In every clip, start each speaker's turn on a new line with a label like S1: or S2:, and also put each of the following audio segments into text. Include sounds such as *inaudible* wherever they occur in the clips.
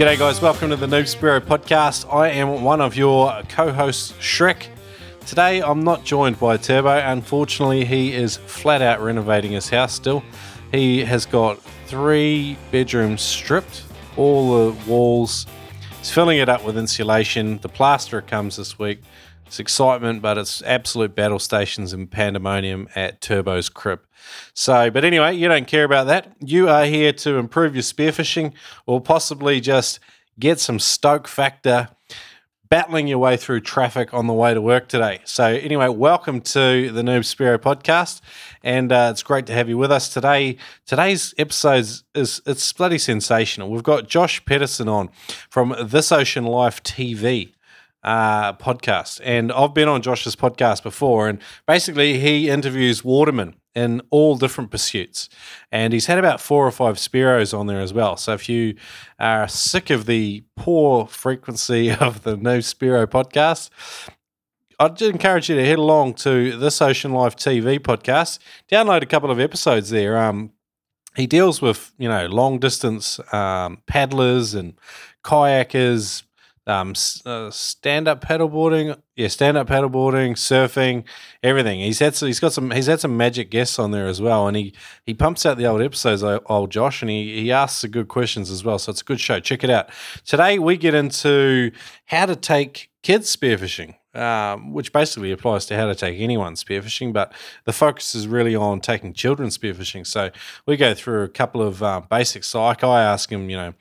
S1: G'day, guys. Welcome to the Noob Spearo podcast. I am one of your co hosts, Shrek. Today, I'm not joined by Turbo. Unfortunately, he is flat out renovating his house still. He has got three bedrooms stripped, all the walls. He's filling it up with insulation. The plasterer comes this week. It's excitement, but it's absolute battle stations and pandemonium at Turbo's crib. So, but anyway, you don't care about that. You are here to improve your spearfishing or possibly just get some stoke factor battling your way through traffic on the way to work today. So, anyway, welcome to the Noob Spearo podcast, and uh, it's great to have you with us today. Today's episode is it's bloody sensational. We've got Josh Pedersen on from This Ocean Life TV uh, podcast. And I've been on Josh's podcast before, and basically he interviews watermen in all different pursuits. And he's had about four or five Spearos on there as well. So if you are sick of the poor frequency *laughs* of the Noob Spearo podcast, I'd encourage you to head along to this Ocean Life TV podcast. Download a couple of episodes there. Um, he deals with you know long distance um, paddlers and kayakers, um, uh, stand up paddleboarding, yeah, stand up paddleboarding, surfing, everything. He's had he's got some he's had some magic guests on there as well, and he he pumps out the old episodes, old Josh, and he he asks the good questions as well. So it's a good show. Check it out. Today we get into how to take kids spearfishing um, which basically applies to how to take anyone spearfishing, but the focus is really on taking children spearfishing. So we go through a couple of uh, basics. Like I ask them, you know,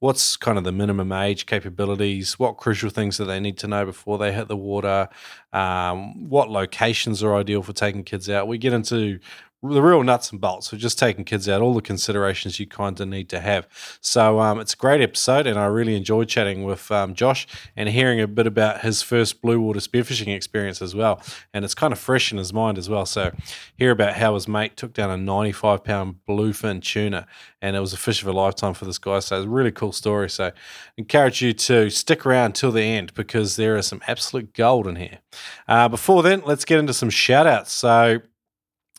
S1: what's kind of the minimum age capabilities, what crucial things that they need to know before they hit the water, um, what locations are ideal for taking kids out. We get into the real nuts and bolts of just taking kids out, all the considerations you kind of need to have. So um, it's a great episode, and I really enjoyed chatting with um, Josh and hearing a bit about his first blue water spearfishing experience as well. And it's kind of fresh in his mind as well. So hear about how his mate took down a 95 pound bluefin tuna, and it was a fish of a lifetime for this guy. So it's a really cool story. So I encourage you to stick around till the end because there is some absolute gold in here. Uh, before then, let's get into some shout outs. So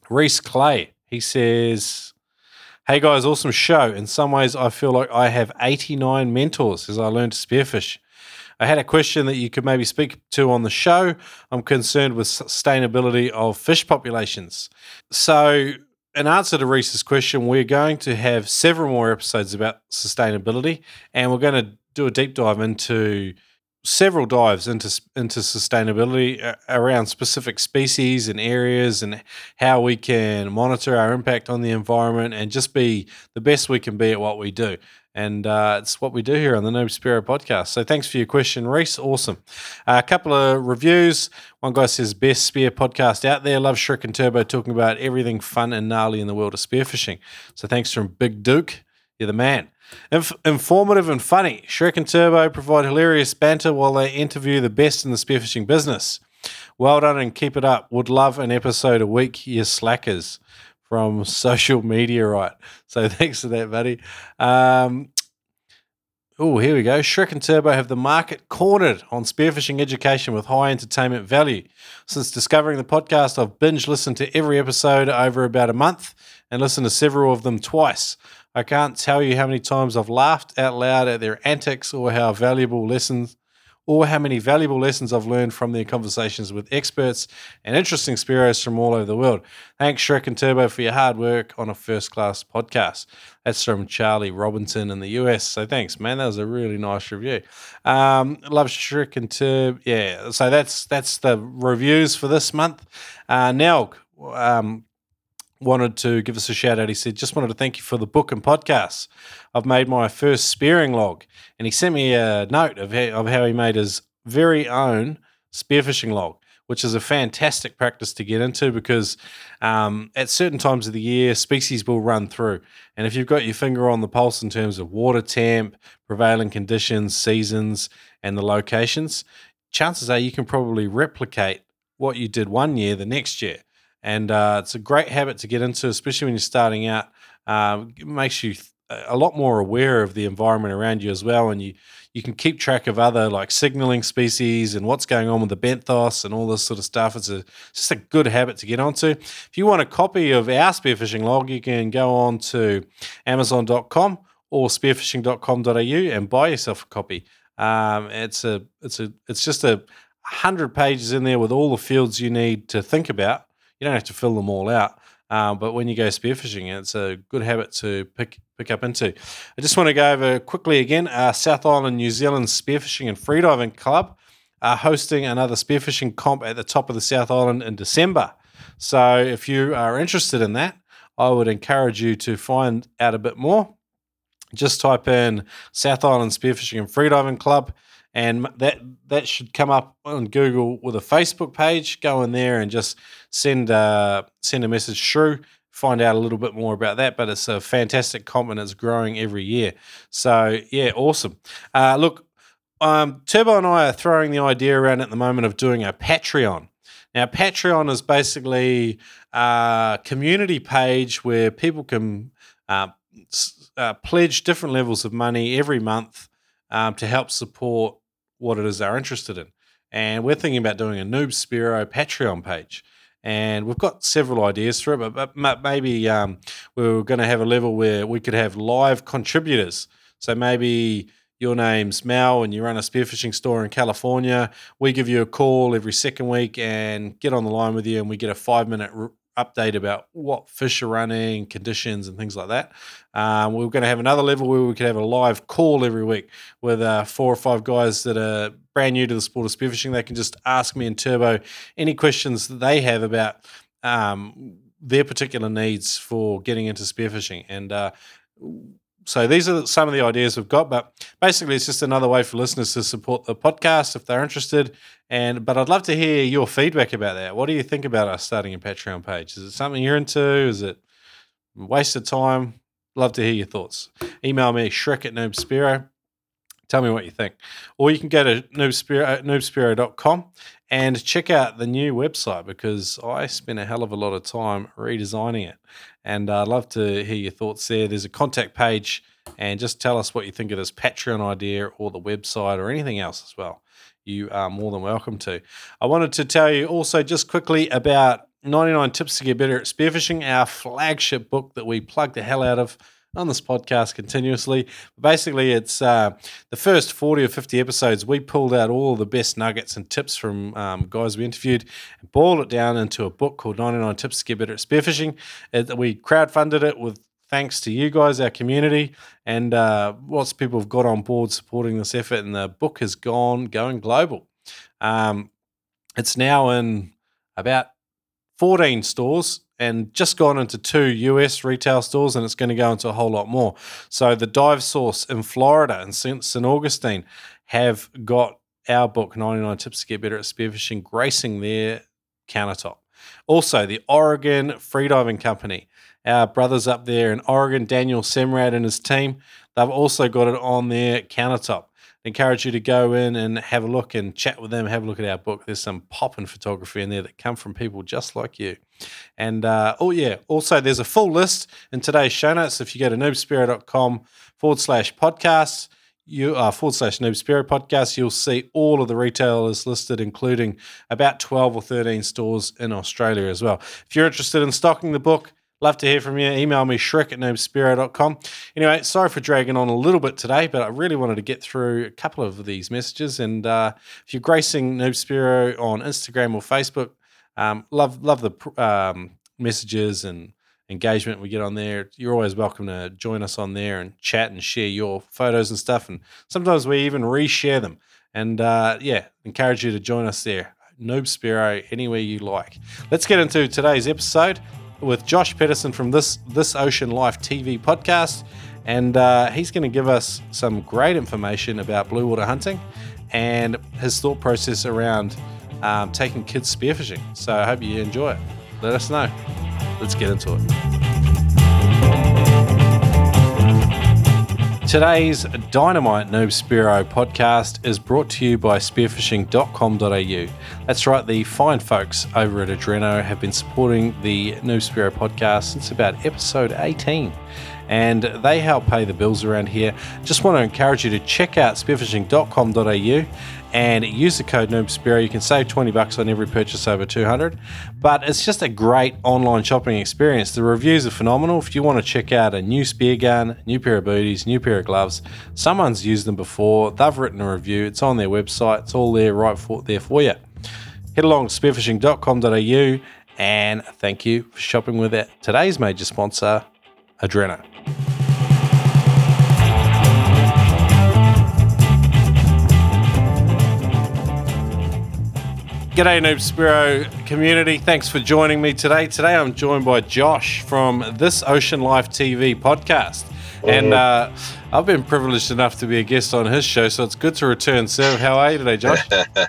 S1: Reese Clay, he says, Hey guys, awesome show. In some ways, I feel like I have 89 mentors as I learned to spearfish. I had a question that you could maybe speak to on the show. I'm concerned with sustainability of fish populations. So, in answer to Reese's question, we're going to have several more episodes about sustainability, and we're going to do a deep dive into several dives into into sustainability uh, around specific species and areas and how we can monitor our impact on the environment and just be the best we can be at what we do. And uh, it's what we do here on the Noob Spearo podcast. So thanks for your question, Reese. Awesome. A couple of reviews. One guy says, best spear podcast out there. Love Shrek and Turbo talking about everything fun and gnarly in the world of spearfishing. So thanks from Big Duke. You're the man. Inf- informative and funny. Shrek and Turbo provide hilarious banter while they interview the best in the spearfishing business. Well done and keep it up. Would love an episode a week, you slackers, from *laughs* social media, right? So *laughs* thanks for that, buddy. Um, Oh, here we go. Shrek and Turbo have the market cornered on spearfishing education with high entertainment value. Since discovering the podcast, I've binge listened to every episode over about a month and listened to several of them twice. I can't tell you how many times I've laughed out loud at their antics or how valuable lessons or how many valuable lessons I've learned from their conversations with experts and interesting Spearos from all over the world. Thanks, Shrek and Turbo, for your hard work on a first class podcast. That's from Charlie Robinson in the US. So thanks, man. That was a really nice review. Um, love Shrek and Turbo. Yeah. So that's that's the reviews for this month. Uh, now, um, wanted to give us a shout out. He said, Just wanted to thank you for the book and podcast. I've made my first spearing log. And he sent me a note of how, of how he made his very own spearfishing log, which is a fantastic practice to get into because um, at certain times of the year, species will run through. And if you've got your finger on the pulse in terms of water temp, prevailing conditions, seasons, and the locations, chances are you can probably replicate what you did one year the next year and uh, it's a great habit to get into, especially when you're starting out. Uh, it makes you a lot more aware of the environment around you as well, and you you can keep track of other like signaling species and what's going on with the benthos and all this sort of stuff. It's a just a good habit to get onto. If you want a copy of our spearfishing log, you can go on to Amazon.com or spearfishing.com.au and buy yourself a copy. Um, it's a it's a it's just a hundred pages in there with all the fields you need to think about. You don't have to fill them all out. Um, but when you go spearfishing, it's a good habit to pick pick up into. I just want to go over quickly again. Uh, South Island, New Zealand Spearfishing and Freediving Club are hosting another spearfishing comp at the top of the South Island in December. So if you are interested in that, I would encourage you to find out a bit more. Just type in South Island Spearfishing and Freediving Club and that that should come up on Google with a Facebook page. Go in there and just send uh, send a message through. Find out a little bit more about that, but it's a fantastic comp and it's growing every year. So yeah, awesome. Uh, look, um, Turbo and I are throwing the idea around at the moment of doing a Patreon. Now, Patreon is basically a community page where people can uh, uh, pledge different levels of money every month um, to help support what it is they're interested in. And we're thinking about doing a Noob Spearo Patreon page. And we've got several ideas for it, but, but maybe um, we are going to have a level where we could have live contributors. So maybe your name's Mel and you run a spearfishing store in California. We give you a call every second week and get on the line with you, and we get a five minute update about what fish are running, conditions, and things like that. Um, we're going to have another level where we could have a live call every week with uh, four or five guys that are brand new to the sport of spearfishing. They can just ask me in Turbo any questions that they have about um, their particular needs for getting into spearfishing. And uh, so these are some of the ideas we've got, but basically it's just another way for listeners to support the podcast if they're interested. And but I'd love to hear your feedback about that. What do you think about us starting a Patreon page? Is it something you're into? Is it waste of time? Love to hear your thoughts. Email me shrek at noobspearo. Tell me what you think. Or you can go to noobspearo, uh, noobspearo.com and check out the new website because I spent a hell of a lot of time redesigning it. And uh, I'd love to hear your thoughts there. There's a contact page, and just tell us what you think of this Patreon idea or the website or anything else as well. You are more than welcome to. I wanted to tell you also just quickly about 99 Tips to Get Better at Spearfishing, our flagship book that we plug the hell out of on this podcast continuously. Basically, it's uh, the first 40 or 50 episodes. We pulled out all the best nuggets and tips from um, guys we interviewed and boiled it down into a book called 99 Tips to Get Better at Spearfishing. It, we crowdfunded it with thanks to you guys, our community, and uh, lots of people have got on board supporting this effort. And the book has gone going global. Um, it's now in about 14 stores and just gone into two US retail stores, and it's going to go into a whole lot more. So the Dive Source in Florida and St. Augustine have got our book, 99 Tips to Get Better at Spearfishing, gracing their countertop. Also, the Oregon Freediving Company, our brothers up there in Oregon, Daniel Semrad and his team, they've also got it on their countertop encourage you to go in and have a look and chat with them, have a look at our book. There's some popping photography in there that come from people just like you. And uh, oh, yeah, also there's a full list in today's show notes. If you go to noobspearo.com forward slash podcasts, you uh, forward slash Noob Spearo podcast, you'll see all of the retailers listed, including about 12 or 13 stores in Australia as well. If you're interested in stocking the book, Love to hear from you. Email me, shrek at noobspearo.com. Anyway, sorry for dragging on a little bit today, but I really wanted to get through a couple of these messages. And uh, if you're gracing Noob on Instagram or Facebook, um, love love the um, messages and engagement we get on there. You're always welcome to join us on there and chat and share your photos and stuff. And sometimes we even reshare them. And uh, yeah, encourage you to join us there. Noob Spearo, anywhere you like. Let's get into today's episode with Josh Pedersen from this This Ocean Life TV podcast, and uh, he's going to give us some great information about blue water hunting and his thought process around um, taking kids spearfishing. So I hope you enjoy it. Let us know. Let's get into it. Today's Dynamite Noob Spearo podcast is brought to you by spearfishing.com.au. That's right, the fine folks over at Adreno have been supporting the Noob Spearo podcast since about episode 18 and they help pay the bills around here. Just want to encourage you to check out spearfishing.com.au and use the code NoobSpearo. You can save 20 bucks on every purchase over 200. But it's just a great online shopping experience. The reviews are phenomenal. If you want to check out a new spear gun, new pair of booties, new pair of gloves, someone's used them before. They've written a review. It's on their website. It's all there right for, there for you. Head along to spearfishing.com.au and thank you for shopping with it. Today's major sponsor, Adreno. G'day, Noob Spearo community. Thanks for joining me today. Today I'm joined by Josh from This Ocean Life TV podcast. And uh, I've been privileged enough to be a guest on his show, so it's good to return serve. How are you today, Josh?
S2: uh,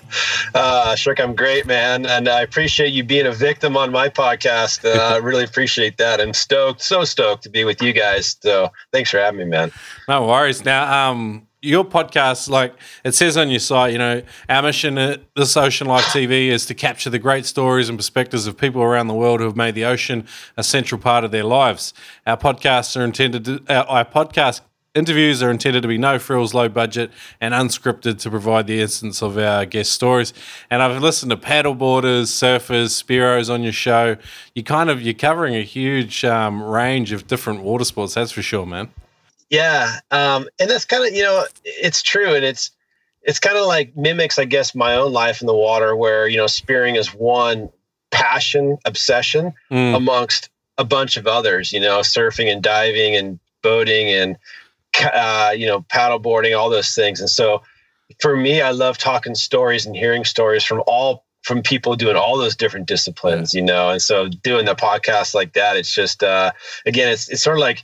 S2: *laughs* Shrek, I'm great, man. And I appreciate you being a victim on my podcast. Uh, I really appreciate that. And stoked, so stoked to be with you guys. So thanks for having me, man.
S1: No worries. Now, um, your podcast, like it says on your site, you know, our mission at this Ocean Life TV is to capture the great stories and perspectives of people around the world who have made the ocean a central part of their lives. Our podcasts are intended to, our, podcast interviews are intended to be no frills, low budget, and unscripted to provide the essence of our guest stories. And I've listened to paddleboarders, surfers, spearos on your show. You kind of you're covering a huge um, range of different water sports. That's for sure, man.
S2: Yeah, um, and that's kind of you know it's true, and it's it's kind of like mimics, I guess, my own life in the water, where you know spearing is one passion, obsession mm. amongst a bunch of others. You know, surfing and diving and boating and uh, you know paddleboarding, all those things. And so, for me, I love talking stories and hearing stories from all from people doing all those different disciplines. You know, and so doing the podcast like that, it's just uh, again, it's it's sort of like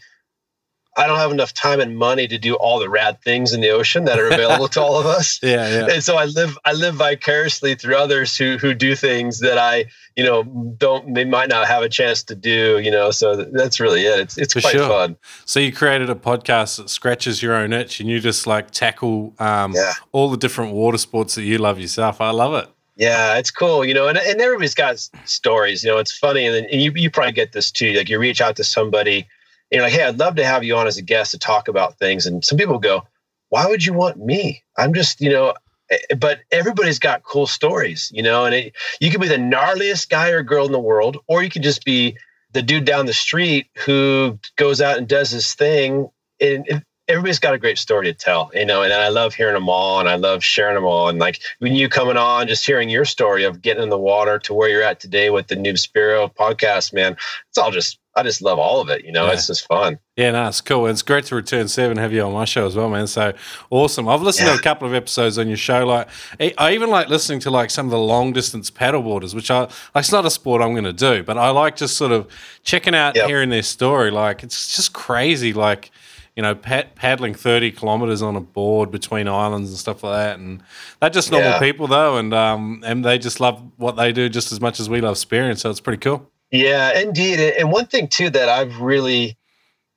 S2: I don't have enough time and money to do all the rad things in the ocean that are available to all of us. *laughs*
S1: Yeah, yeah.
S2: And so I live I live vicariously through others who who do things that I, you know, don't they might not have a chance to do, you know. So that's really it. It's it's For quite sure. fun.
S1: So you created a podcast that scratches your own itch and you just like tackle um, yeah. all the different water sports that you love yourself. I love it.
S2: Yeah, it's cool, you know, and, and everybody's got stories, you know, it's funny. And, and you, you probably get this too. Like you reach out to somebody you're like, hey, I'd love to have you on as a guest to talk about things. And some people go, why would you want me? I'm just, you know, eh, eh, but everybody's got cool stories, you know, and it, you could be the gnarliest guy or girl in the world, or you could just be the dude down the street who goes out and does his thing. And everybody's got a great story to tell, you know, and I love hearing them all and I love sharing them all. And like when you coming on, just hearing your story of getting in the water to where you're at today with the Noob Spearo podcast, man, it's all just, I just love all of it. You know, yeah. it's just fun.
S1: Yeah, no, it's cool. It's great to return seven, have you on my show as well, man. So awesome. I've listened yeah. to a couple of episodes on your show. Like, I even like listening to like some of the long distance paddleboarders, which I like. It's not a sport I'm going to do, but I like just sort of checking out, yep. hearing their story. Like, it's just crazy. Like, you know, pad- paddling 30 kilometers on a board between islands and stuff like that. And they're just normal yeah. people, though. And, um, and they just love what they do just as much as we love spearing. So it's pretty cool.
S2: Yeah, indeed. And one thing, too, that I've really,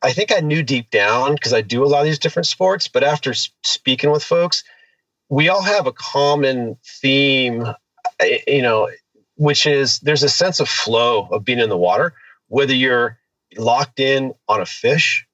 S2: I think I knew deep down because I do a lot of these different sports, but after speaking with folks, we all have a common theme, eh, you know, which is there's a sense of flow of being in the water, whether you're locked in on a fish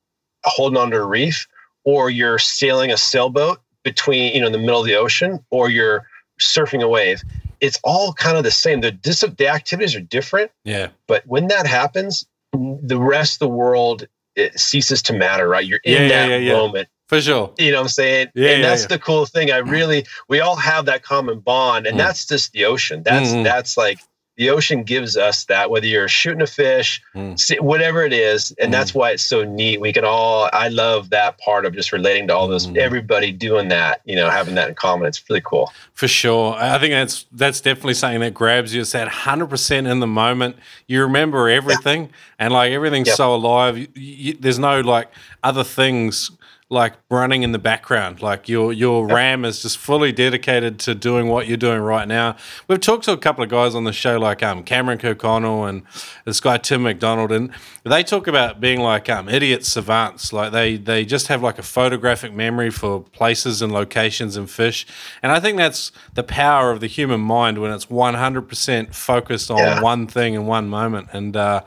S2: holding onto a reef, or you're sailing a sailboat between, you know, in the middle of the ocean, or you're surfing a wave. It's all kind of the same. The dis- the activities are different.
S1: Yeah.
S2: But when that happens, the rest of the world it ceases to matter, right? You're in yeah, that yeah, yeah, moment.
S1: For sure.
S2: You know what I'm saying? Yeah, and that's the cool thing. I really we all have that common bond, and mm. that's just the ocean. That's mm-hmm. that's like the ocean gives us that whether you're shooting a fish mm. whatever it is and mm. that's why it's so neat we can all i love that part of just relating to all those mm. everybody doing that you know having that in common it's really cool
S1: for sure i think that's that's definitely something that grabs you it's that 100% in the moment you remember everything yeah. and like everything's so alive you, you, there's no like other things like running in the background. Like your your yep. RAM is just fully dedicated to doing what you're doing right now. We've talked to a couple of guys on the show, like um, Cameron Kirkconnell and this guy Tim McDonald, and they talk about being like um, idiot savants. Like they they just have like a photographic memory for places and locations and fish. And I think that's the power of the human mind when it's 100% focused on yeah. one thing in one moment. And uh,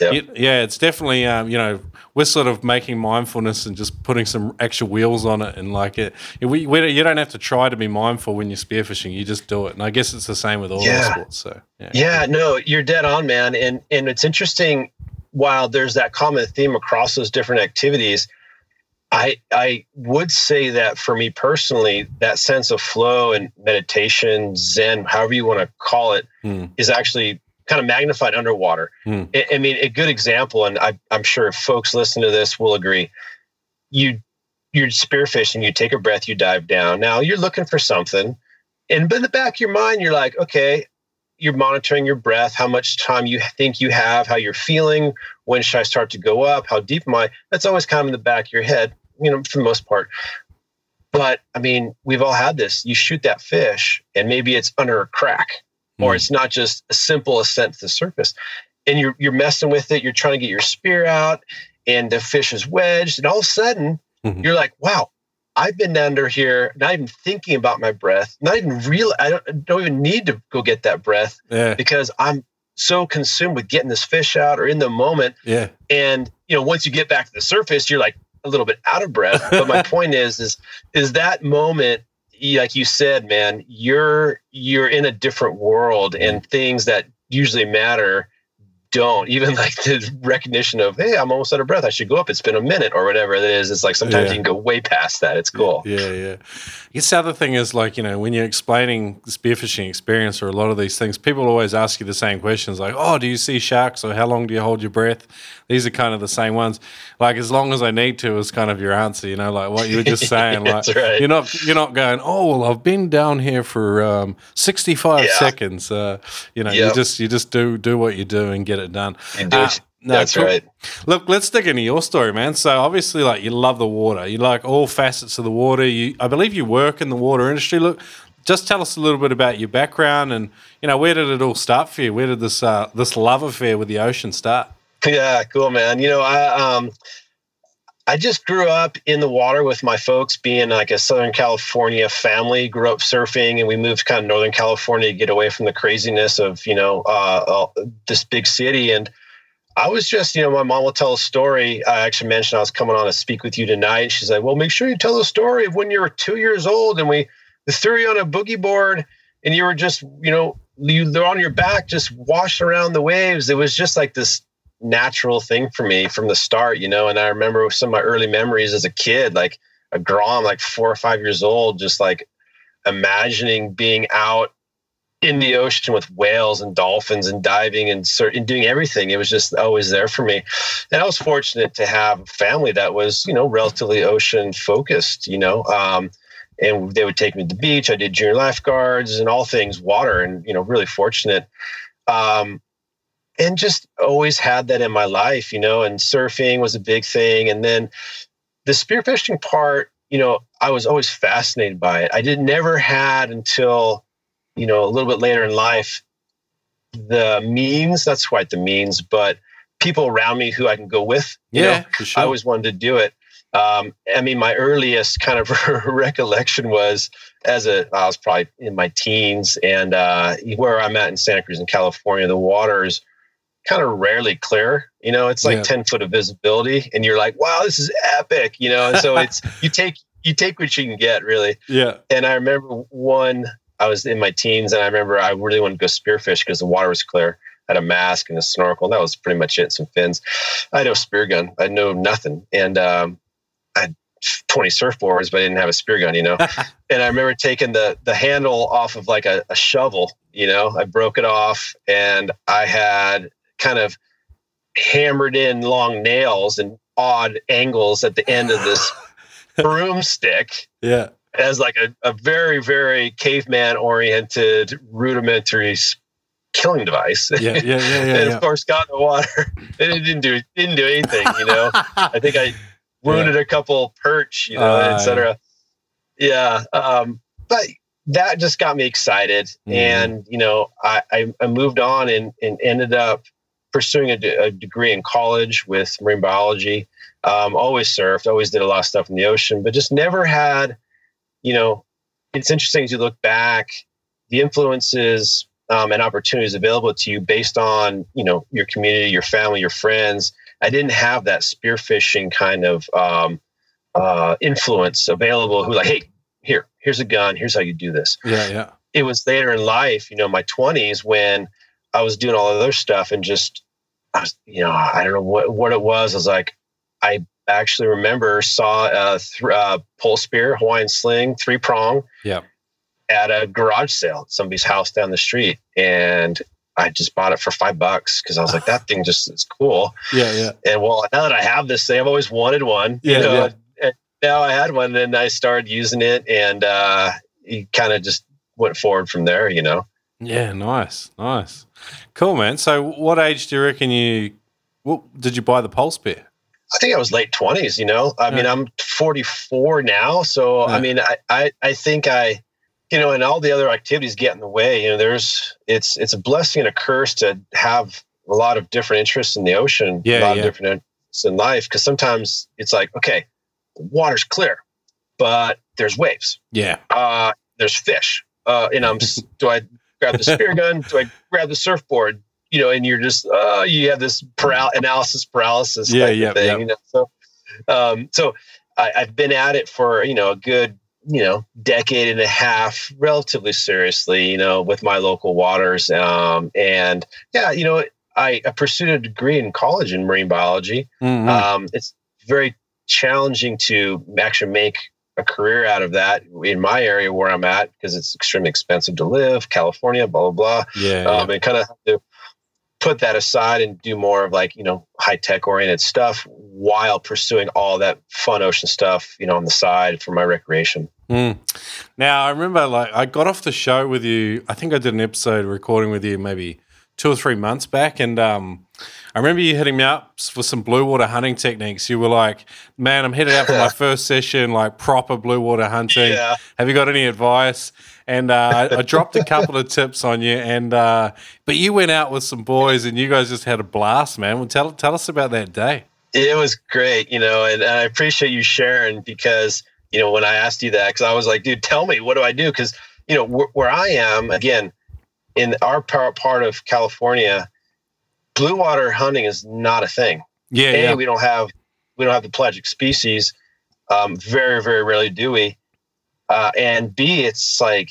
S1: yep. it, yeah, it's definitely um, you know we're sort of making mindfulness and just putting some actual wheels on it, and like it, we, we you don't have to try to be mindful when you're spearfishing. You just do it, and I guess it's the same with all yeah. sports. So
S2: yeah. yeah, no, you're dead on, man. And and it's interesting. While there's that common theme across those different activities, I I would say that for me personally, that sense of flow and meditation, Zen, however you want to call it, mm. is actually kind of magnified underwater. Mm. I, I, mean, a good example, and I, I'm sure folks listening to this will agree. You you're spearfishing, you take a breath, you dive down. Now you're looking for something, and but in the back of your mind, you're like, okay, you're monitoring your breath, how much time you think you have, how you're feeling, when should I start to go up, how deep am I? That's always kind of in the back of your head you know, for the most part. But I mean, we've all had this. You shoot that fish, and maybe it's under a crack, mm. or hmm. it's not just a simple ascent to the surface. And you're you're messing with it. You're trying to get your spear out, and the fish is wedged, and all of a sudden, mm-hmm. you're like, "Wow, I've been under here, not even thinking about my breath, not even real. I don't, don't even need to go get that breath yeah. because I'm so consumed with getting this fish out or in the moment.
S1: Yeah.
S2: And you know, once you get back to the surface, you're like, a little bit out of breath. But my *laughs* point is, is is that moment, like you said, man, you're you're in a different world, and things that usually matter don't. *laughs* Even like the recognition of hey i'm almost out of breath. I should go up it's been a minute or whatever it is. It's like sometimes yeah. you can go way past that. It's cool.
S1: yeah yeah guess the other thing is like you know when you're explaining the spearfishing experience or a lot of these things people always ask you the same questions like oh do you see sharks or how long do you hold your breath these are kind of the same ones like as long as i need to is kind of your answer you know like what you were just *laughs* saying like right. you're not you're not going oh well i've been down here for um, 65 yeah. seconds uh, you know yep. you just you just do do what you do and get it done.
S2: Uh, no, That's cool. right.
S1: Look, let's dig into your story, man. So obviously, like you love the water. You like all facets of the water. You, I believe, you work in the water industry. Look, just tell us a little bit about your background and you know where did it all start for you? Where did this uh, this love affair with the ocean start?
S2: Yeah, cool, man. You know, I um, I just grew up in the water with my folks being like a Southern California family, grew up surfing and we moved kind of Northern California to get away from the craziness of, you know, uh, uh, this big city. And I was just, you know, my mom will tell a story. I actually mentioned I was coming on to speak with you tonight. She's like, well, make sure you tell the story of when you were two years old and we threw you on a boogie board and you were just, you know, you were on your back, just washing around the waves. It was just like this natural thing for me from the start, you know. And I remember some of my early memories as a kid, like a grom, like four or five years old, just like imagining being out in the ocean with whales and dolphins and diving and, and doing everything. It was just always there for me. And I was fortunate to have a family that was, you know, relatively ocean focused, you know. Um, and they would take me to the beach. I did junior lifeguards and all things water, and you know, really fortunate. Um, and just always had that in my life, you know, and surfing was a big thing. And then the spearfishing part, you know, I was always fascinated by it. I did never had until, you know, a little bit later in life, the means, that's quite the means, but people around me who I can go with. You yeah, know, sure. I always wanted to do it. Um, I mean, my earliest kind of *laughs* recollection was as a, I was probably in my teens and uh, where I'm at in Santa Cruz in California, the waters kind of rarely clear. You know, it's like yeah. 10 foot of visibility and you're like, wow, this is epic, you know? And so *laughs* it's, you take, you take what you can get really.
S1: Yeah.
S2: And I remember one, I was in my teens and I remember I really wanted to go spearfish because the water was clear. I had a mask and a snorkel. And that was pretty much it. Some fins. I had no spear gun. I know nothing. And, um, I had 20 surfboards, but I didn't have a spear gun, you know? *laughs* and I remember taking the, the handle off of like a, a shovel, you know, I broke it off and I had kind of hammered in long nails and odd angles at the end of this *laughs* broomstick.
S1: Yeah.
S2: As like a, a very, very caveman oriented rudimentary killing device.
S1: Yeah, yeah, yeah, *laughs* yeah
S2: and
S1: of
S2: yeah. course got in the water. *laughs* and it didn't do didn't do anything, you know. I think I *laughs* wounded a couple perch, you know, uh, etc. Yeah. Um, but that just got me excited. Mm. And, you know, I, I, I moved on and, and ended up pursuing a, a degree in college with marine biology. Um, always surfed, always did a lot of stuff in the ocean, but just never had, you know, it's interesting as you look back, the influences um, and opportunities available to you based on, you know, your community, your family, your friends. I didn't have that spearfishing kind of um, uh, influence available who like, hey, here, here's a gun, here's how you do this.
S1: Yeah, yeah.
S2: It was later in life, you know, my 20s when I was doing all other stuff and just I was, you know, I don't know what what it was. I was like, I actually remember saw a th- uh, pole spear, Hawaiian sling, three prong.
S1: Yeah.
S2: At a garage sale, at somebody's house down the street, and I just bought it for five bucks because I was like, *sighs* that thing just is cool.
S1: Yeah, yeah.
S2: And well, now that I have this thing, I've always wanted one.
S1: Yeah,
S2: you know,
S1: yeah.
S2: And now I had one, and I started using it, and uh, he kind of just went forward from there. You know.
S1: Yeah, nice, nice, cool, man. So, what age do you reckon you? What did you buy the pole spear?
S2: I think I was late twenties. You know, I
S1: Yeah.
S2: mean, I'm 44 now, so
S1: Yeah.
S2: I mean, I, I I think I, you know, and all the other activities get in the way. You know, there's it's it's a blessing and a curse to have a lot of different interests in the ocean,
S1: Yeah,
S2: a lot
S1: yeah.
S2: of different interests in life, because sometimes it's like, okay, the water's clear, but there's waves.
S1: Yeah,
S2: Uh, there's fish. Uh, and I'm *laughs* do I grab the spear gun? Do I grab the surfboard? You know, and you're just uh, you have this paral- analysis paralysis
S1: Yeah,
S2: type
S1: yeah,
S2: of thing.
S1: yeah.
S2: You know, so um, so I, I've been at it for you know a good you know decade and a half, relatively seriously. You know, with my local waters, um, and yeah, you know, I, I pursued a degree in college in marine biology.
S1: Mhm.
S2: Um, it's very challenging to actually make a career out of that in my area where I'm at because it's extremely expensive to live, California, blah blah
S1: yeah,
S2: blah. Um, and kind of have to put that aside and do more of like you know high tech oriented stuff while pursuing all that fun ocean stuff you know on the side for my recreation.
S1: Mm. Now I remember, like, I got off the show with you. I think I did an episode recording with you maybe two or three months back, and um, I remember you hitting me up for some blue water hunting techniques. You were like, "Man, I'm headed out for my *laughs* first session, like proper blue water hunting.
S2: Yeah.
S1: Have you got any advice?" And uh, I, dropped a couple of tips on you, and uh, but you went out with some boys, and you guys just had a blast, man. Well, tell tell us about that day.
S2: It was great, you know, and, and I appreciate you sharing because, you know, when I asked you that, because I was like, dude, tell me, what do I do? Because, you know, wh- where I am, again, in our part, part of California, blue water hunting is not a thing.
S1: Yeah,
S2: A,
S1: yeah,
S2: we don't have we don't have the pelagic species. Um, very, very rarely do we. Uh, and B, it's like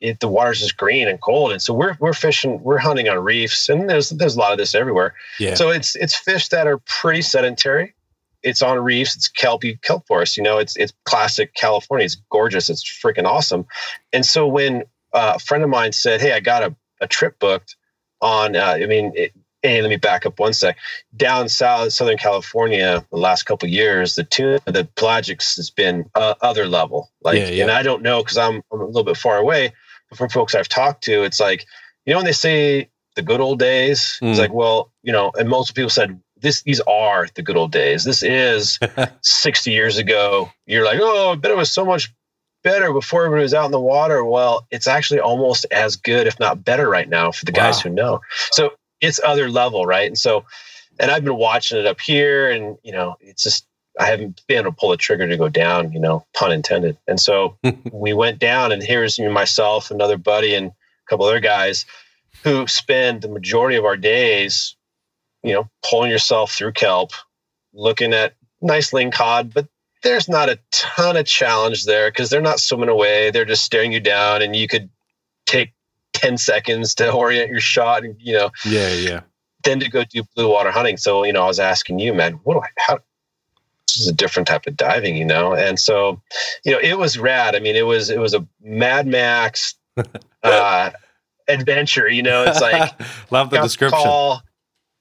S2: it, the water's just green and cold, and so we're we're fishing, we're hunting on reefs, and there's there's a lot of this everywhere.
S1: yeah.
S2: So it's it's fish that are pretty sedentary. It's on reefs. It's kelpy kelp forest. You know, it's it's classic California. It's gorgeous. It's freaking awesome. And so when uh, a friend of mine said, "Hey, I got a, a trip booked on," uh, I mean, it, hey, let me back up one sec. Down south, Southern California, the last couple of years, the tuna, the pelagics has been uh, other level. Like,
S1: Yeah, yeah.
S2: and I don't know because I'm, I'm a little bit far away. But from folks I've talked to, it's like you know when they say the good old days,
S1: Mm.
S2: it's like, well, you know, and most people said this these are the good old days. This is *laughs* 60 years ago. You're like, oh, I bet it was so much better before everybody was out in the water. Well, it's actually almost as good, if not better, right now for the guys who know. So it's other level, right? And so, and I've been watching it up here, and you know, it's just I haven't been able to pull the trigger to go down, you know, pun intended. And so *laughs* we went down, and here's me, myself, another buddy, and a couple other guys who spend the majority of our days, you know, pulling yourself through kelp, looking at nice ling cod, but there's not a ton of challenge there because they're not swimming away. They're just staring you down, and you could 10 seconds to orient your shot and, you know,
S1: yeah, yeah.
S2: then to go do blue water hunting. So, you know, I was asking you, man, what do I, how, this is a different type of diving, you know? And so, you know, it was rad. I mean, it was, it was a Mad Max, *laughs* uh, adventure, you know, it's like, *laughs*
S1: love the description.
S2: call.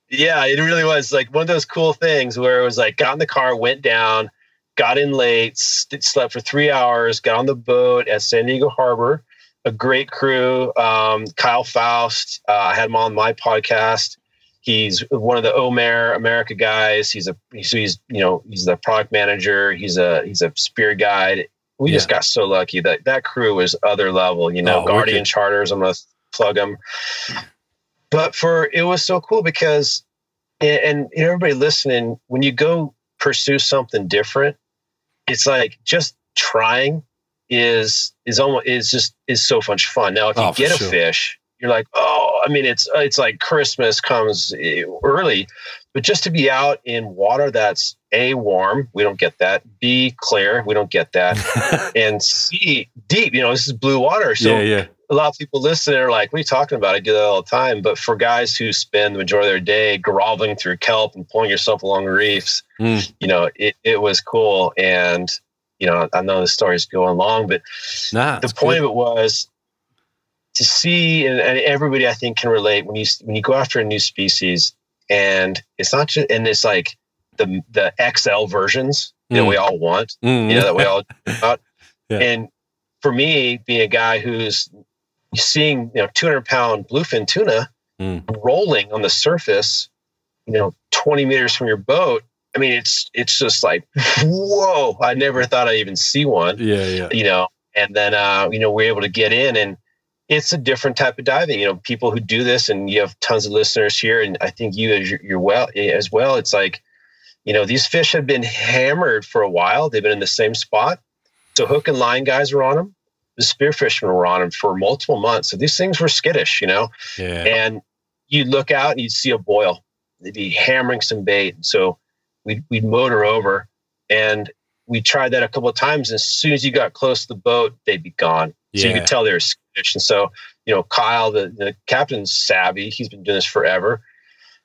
S2: Yeah, it really was like one of those cool things where it was like got in the car, went down, got in late, st- slept for three hours, got on the boat at San Diego Harbor. A great crew. Um, Kyle Faust. Uh, I had him on my podcast. He's one of the Omer America guys. He's a he's, he's you know he's the product manager. He's a he's a spear guide. We just got so lucky that that crew was other level. You know,
S1: Oh,
S2: Guardian
S1: wicked.
S2: Charters. I'm gonna plug them but for it was so cool because and, and you know, everybody listening when you go pursue something different it's like just trying is is almost is just is so much fun now if you
S1: Oh,
S2: get a
S1: sure.
S2: fish you're like oh i mean it's it's like christmas comes eh, early but just to be out in water that's a warm, we don't get that. B clear, we don't get that, *laughs* and C deep. You know, this is blue water. So
S1: yeah, yeah.
S2: a lot of people listening are like, "What are you talking about?" I do that all the time. But for guys who spend the majority of their day groveling through kelp and pulling yourself along reefs,
S1: Mm.
S2: you know, it, it was cool. And you know, I know the story's going long, but
S1: Nah,
S2: the point
S1: good.
S2: of it was to see, and, and everybody I think can relate when you when you go after a new species, and it's not just, and it's like the the XL versions that
S1: Mm.
S2: we all want,
S1: Mm.
S2: you know, that we all *laughs* about.
S1: Yeah.
S2: And for me, being a guy who's seeing you know 200 pound bluefin tuna
S1: Mm.
S2: rolling on the surface, you know, 20 meters from your boat. I mean, it's it's just like whoa! I never thought I'd even see one
S1: yeah, yeah.
S2: you know, and then uh, you know we're able to get in, and it's a different type of diving. You know, people who do this, and you have tons of listeners here, and I think you as you're, well as well. It's like, you know, these fish have been hammered for a while. They've been in the same spot, so hook and line guys were on them. The spearfishermen were on them for multiple months. So these things were skittish, you know.
S1: Yeah.
S2: And you'd look out and you'd see a boil. They'd be hammering some bait. So we'd, we'd motor over and we tried that a couple of times. And as soon as you got close to the boat, they'd be gone. Yeah. So you could tell they were skittish. And so, you know, Kyle, the, the captain's savvy. He's been doing this forever.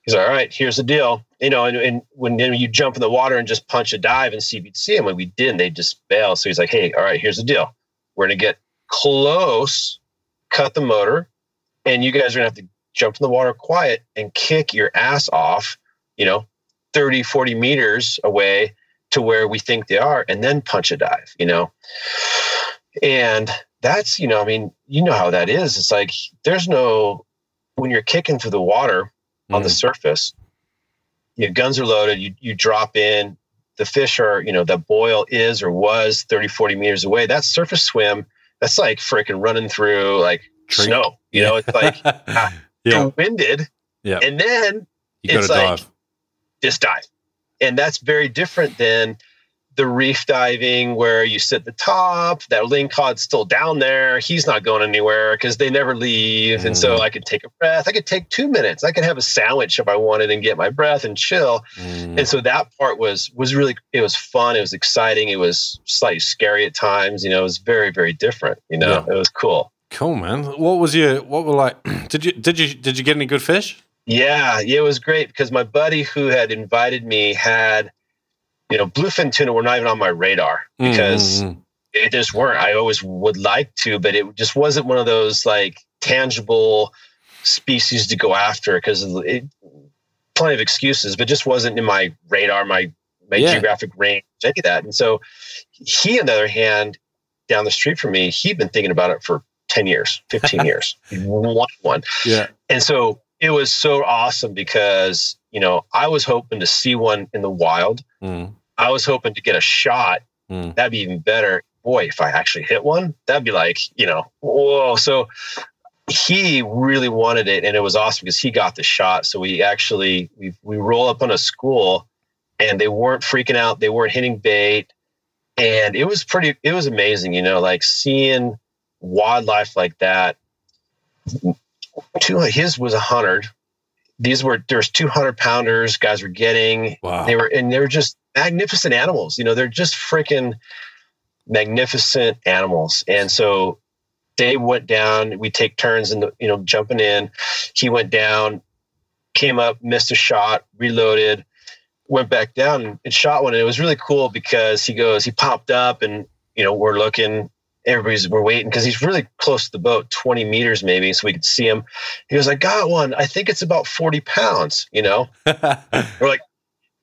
S2: He's like, all right, here's the deal. You know, and, and when then you jump in the water and just punch a dive and see if you'd see them, when we didn't, they just bail. So he's like, hey, all right, here's the deal. We're gonna get close, cut the motor, and you guys are gonna have to jump in the water quiet and kick your ass off, you know, 30, 40 meters away to where we think they are, and then punch a dive, you know. And that's, you know, I mean, you know how that is. It's like there's no when you're kicking through the water on the
S1: Mm.
S2: surface, your guns are loaded, you you drop in, the fish are, you know, the boil is or was 30, 40 meters away. That surface swim, that's like freaking running through like
S1: Tree.
S2: snow. You know, it's like *laughs*
S1: yeah,
S2: you're winded.
S1: Yeah.
S2: And then
S1: you
S2: it's like-
S1: dive.
S2: Just dive. And that's very different than the reef diving where you sit at the top, that lingcod's still down there. He's not going anywhere because they never leave. And so
S1: Mm.
S2: I could take a breath. I could take two minutes. I could have a sandwich if I wanted and get my breath and chill.
S1: Mm.
S2: And so that part was was really it was fun. It was exciting. It was slightly scary at times. You know, it was very, very different. You know, it was cool.
S1: Cool, man. What was your what were like? *clears throat* Did you did you did you get any good fish?
S2: Yeah, yeah, it was great because my buddy who had invited me had, you know, bluefin tuna were not even on my radar because
S1: Mm, mm,
S2: it just weren't. I always would like to, but it just wasn't one of those like tangible species to go after because it plenty of excuses, but just wasn't in my radar, my my
S1: Yeah.
S2: geographic range, any of that. And so he, on the other hand, down the street from me, he'd been thinking about it for 10 years, 15 *laughs* years. One.
S1: mm. yeah.
S2: And so it was so awesome because, you know, I was hoping to see one in the wild.
S1: Mm,
S2: I was hoping to get a shot.
S1: mm.
S2: That'd be even better. Boy, if I actually hit one, that'd be like, you know, whoa. So he really wanted it. And it was awesome because he got the shot. So we actually, we, we roll up on a school and they weren't freaking out. They weren't hitting bait. And it was pretty, it was amazing, you know, like seeing wildlife like that. Two, his was a hundred. These were, there's 200 pounders guys were getting.
S1: Wow.
S2: They were, and they were just magnificent animals. You know, they're just freaking magnificent animals. And so they went down. We take turns and you know, jumping in. He went down, came up, missed a shot, reloaded, went back down and shot one. And it was really cool because he goes, he popped up and, you know, we're looking, everybody's, we're waiting because he's really close to the boat, 20 meters maybe, so we could see him. He goes, I got one. I think it's about 40 pounds, you know? *laughs* we're like,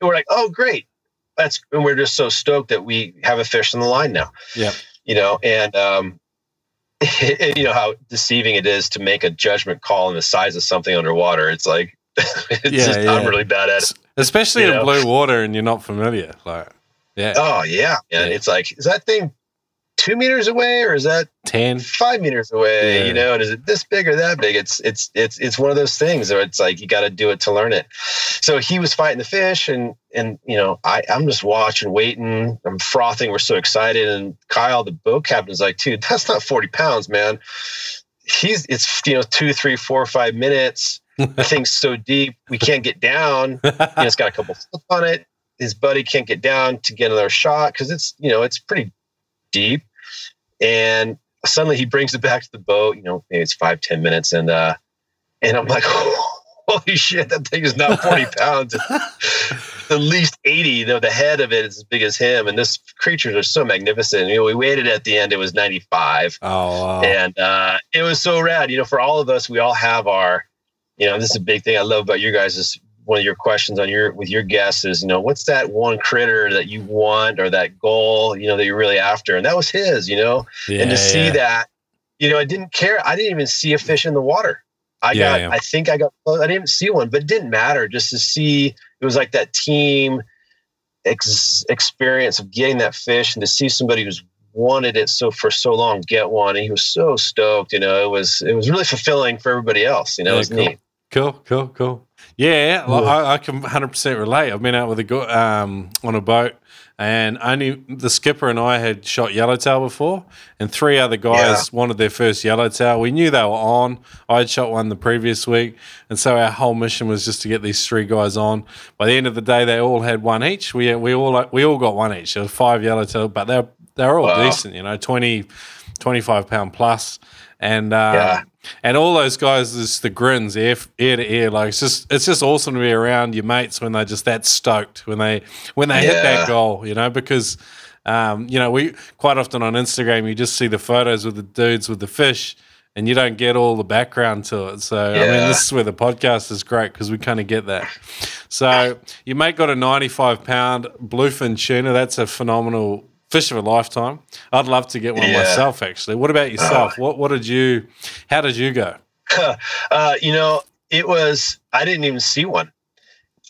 S2: we're like, oh, great. That's, and we're just so stoked that we have a fish on the line now.
S1: yeah
S2: You know, and, um, *laughs* and you know how deceiving it is to make a judgment call on the size of something underwater. It's like, *laughs* it's
S1: Yeah,
S2: just,
S1: yeah.
S2: I'm really bad at it.
S1: Especially
S2: You
S1: in
S2: know?
S1: blue water and you're not familiar. Like, yeah,
S2: Oh yeah. And
S1: Yeah.
S2: it's like, is that thing two meters away or is that
S1: 10.
S2: five meters away?
S1: Yeah.
S2: You know, and is it this big or that big? It's it's it's it's one of those things where it's like you got to do it to learn it. So he was fighting the fish, and and you know I I'm just watching, waiting. I'm frothing. We're so excited, and Kyle, the boat captain, is like, dude, that's not 40 pounds, man. He's it's you know two, three, four, five minutes. the *laughs* thing's so deep we can't get down. *laughs* You know, it's got a couple on it. His buddy can't get down to get another shot because it's you know it's pretty deep. And suddenly he brings it back to the boat. You know, maybe it's five ten minutes, and uh, and I'm like, *laughs* holy shit, that thing is not 40 *laughs* pounds. At least 80. You know, the head of it is as big as him. And this creatures are so magnificent. You know, we waited at the end, it was 95.
S1: Oh, wow.
S2: And uh, it was so rad. You know, for all of us, we all have our, you know, this is a big thing I love about you guys is one of your questions on your with your guests is, you know, what's that one critter that you want or that goal, you know, that you're really after? And that was his, you know.
S1: Yeah,
S2: and to see that, you know, I didn't care. I didn't even see a fish in the water. I
S1: Yeah,
S2: got,
S1: yeah.
S2: I think I got, I didn't see one, but it didn't matter just to see. It was like that team ex- experience of getting that fish and to see somebody who's wanted it so for so long get one. And he was so stoked. You know, it was it was really fulfilling for everybody else. You know,
S1: Yeah,
S2: it was
S1: cool.
S2: neat.
S1: Cool, cool, cool. Yeah, well, I, I can 100% relate. I've been out with a go- um, on a boat, and only the skipper and I had shot yellowtail before, and three other guys wanted their first yellowtail. We knew they were on. I had shot one the previous week, and so our whole mission was just to get these three guys on. By the end of the day, they all had one each. We we all we all got one each. There was five yellowtail, but they're they're all
S2: Wow.
S1: decent, you know, 20, 25 pound plus, and. Uh,
S2: Yeah.
S1: and all those guys, just the grins ear, ear to ear. Like it's just, it's just awesome to be around your mates when they're just that stoked when they when they hit that goal. You know, because um, you know we quite often on Instagram you just see the photos with the dudes with the fish, and you don't get all the background to it. So I mean, this is where the podcast is great because we kind of get that. So your mate got a ninety-five pound bluefin tuna. That's a phenomenal. Fish of a lifetime. I'd love to get one
S2: Yeah.
S1: myself. Actually, what about yourself? What What did you? How did you go? *laughs*
S2: uh, you know, it was I didn't even see one.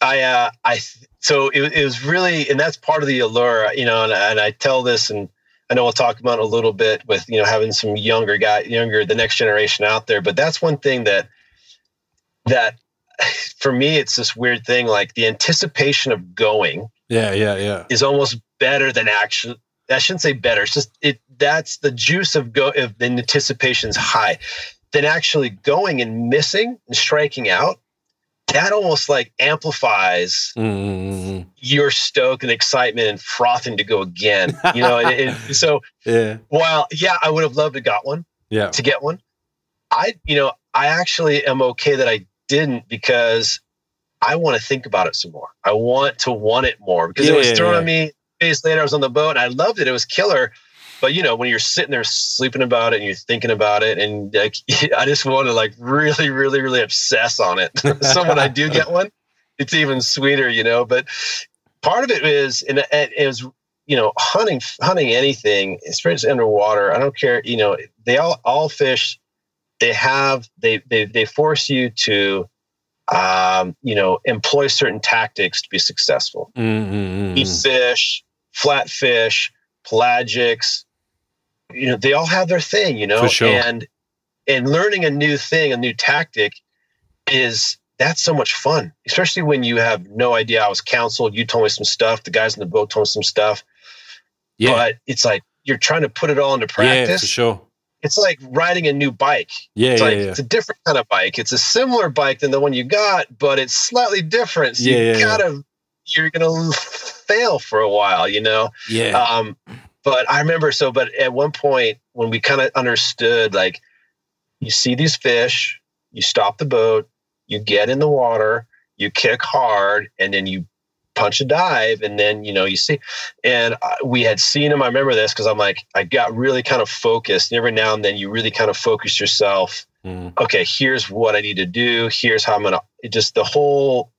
S2: I uh, I so it, it was really, and that's part of the allure, you know. And, and I tell this, and I know we'll talk about it a little bit with you know having some younger guy, younger the next generation out there. But that's one thing that that *sighs* for me, it's this weird thing. Like the anticipation of going
S1: Yeah, yeah, yeah.
S2: is almost better than action. I shouldn't say better. It's just it. That's the juice of go. If the anticipation's high, then actually going and missing and striking out, that almost like amplifies
S1: Mm,
S2: your stoke and excitement and frothing to go again. You know, and it, *laughs* so
S1: yeah,
S2: while yeah, I would have loved to got one
S1: yeah.
S2: to get one. I you know I actually am okay that I didn't because I want to think about it some more. I want to want it more because
S1: Yeah,
S2: it was
S1: yeah,
S2: thrown
S1: yeah.
S2: at me days later. I was on the boat and I loved it. It was killer. But you know, when you're sitting there sleeping about it and you're thinking about it, and like *laughs* I just want to like really, really, really obsess on it. *laughs* so when I do get one, it's even sweeter, you know. But part of it is, and it was, you know, hunting, hunting anything, especially underwater. I don't care, you know, they all all fish. They have they they they force you to, um, you know, employ certain tactics to be successful
S1: Mm, mm,
S2: eat fish, flatfish, pelagics. You know, they all have their thing, you know,
S1: For sure.
S2: and and learning a new thing, a new tactic is that's so much fun, especially when you have no idea. I was counseled, you told me some stuff, the guys in the boat told me some stuff,
S1: Yeah,
S2: but it's like you're trying to put it all into practice.
S1: yeah, for sure.
S2: It's like riding a new bike.
S1: Yeah,
S2: It's
S1: yeah,
S2: like
S1: yeah.
S2: it's a different kind of bike. It's a similar bike than the one you got, but it's slightly different. So
S1: Yeah,
S2: you
S1: yeah.
S2: gotta you're gonna *laughs* fail for a while, you know.
S1: yeah.
S2: Um, but I remember so, but at one point when we kind of understood, like, you see these fish, you stop the boat, you get in the water, you kick hard, and then you punch a dive, and then you know you see. And uh, we had seen him. I remember this because I'm like, I got really kind of focused. And every now and then, you really kind of focus yourself.
S1: Mm.
S2: Okay, here's what I need to do. Here's how I'm gonna. Just the whole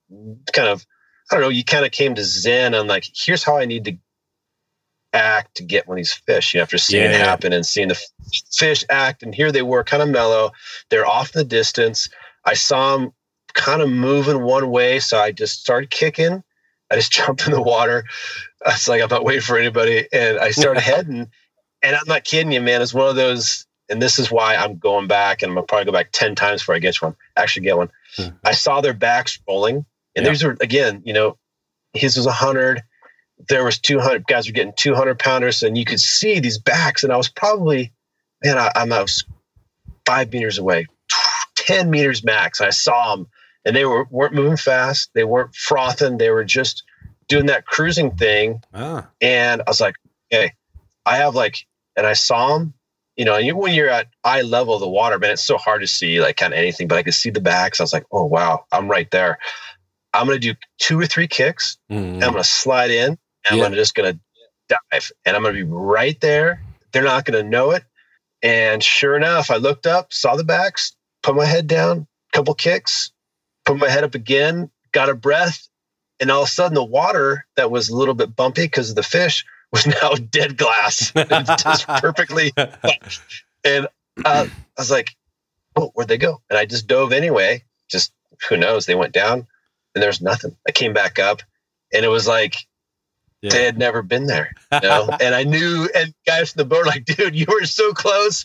S2: kind of. I don't know. You kind of came to Zen on like, here's how I need to act to get one of these fish. You know, after seeing it happen and seeing the fish act, and here they were, kind of mellow. They're off in the distance. I saw them kind of moving one way, so I just started kicking. I just *laughs* jumped in the water. I was like, I'm not waiting for anybody, and I started *laughs* heading. And I'm not kidding you, man. It's one of those, and this is why I'm going back, and I'm gonna probably go back ten times before I get one. Actually, get one.
S1: Hmm.
S2: I saw their backs rolling, and
S1: Yeah.
S2: these are again, you know, his was a hundred there was 200 guys were getting 200 pounders and you could see these backs and i was probably man I, i'm I was five meters away *sniffs* 10 meters max i saw them and they were weren't moving fast. They weren't frothing. They were just doing that cruising thing. Ah. And I was like, okay, I have like, and I saw them. You know, and when you're at eye level of the water, man, it's so hard to see like kind of anything. But I could see the backs. I was like, oh wow, I'm right there. I'm gonna do two or three kicks. Mm. And I'm gonna slide in. And yeah. I'm just gonna dive, and I'm gonna be right there. They're not gonna know it. And sure enough, I looked up, saw the backs, put my head down, couple kicks, put my head up again, got a breath, and all of a sudden the water that was a little bit bumpy because of the fish was *laughs* now dead glass, *laughs* just perfectly. and uh, I was like, "Oh, where'd they go?" And I just dove anyway. Just who knows? They went down, and there's nothing. I came back up, and it was like yeah. they had never been there. You know? *laughs* and I knew, and guys from the boat like, dude, you were so close.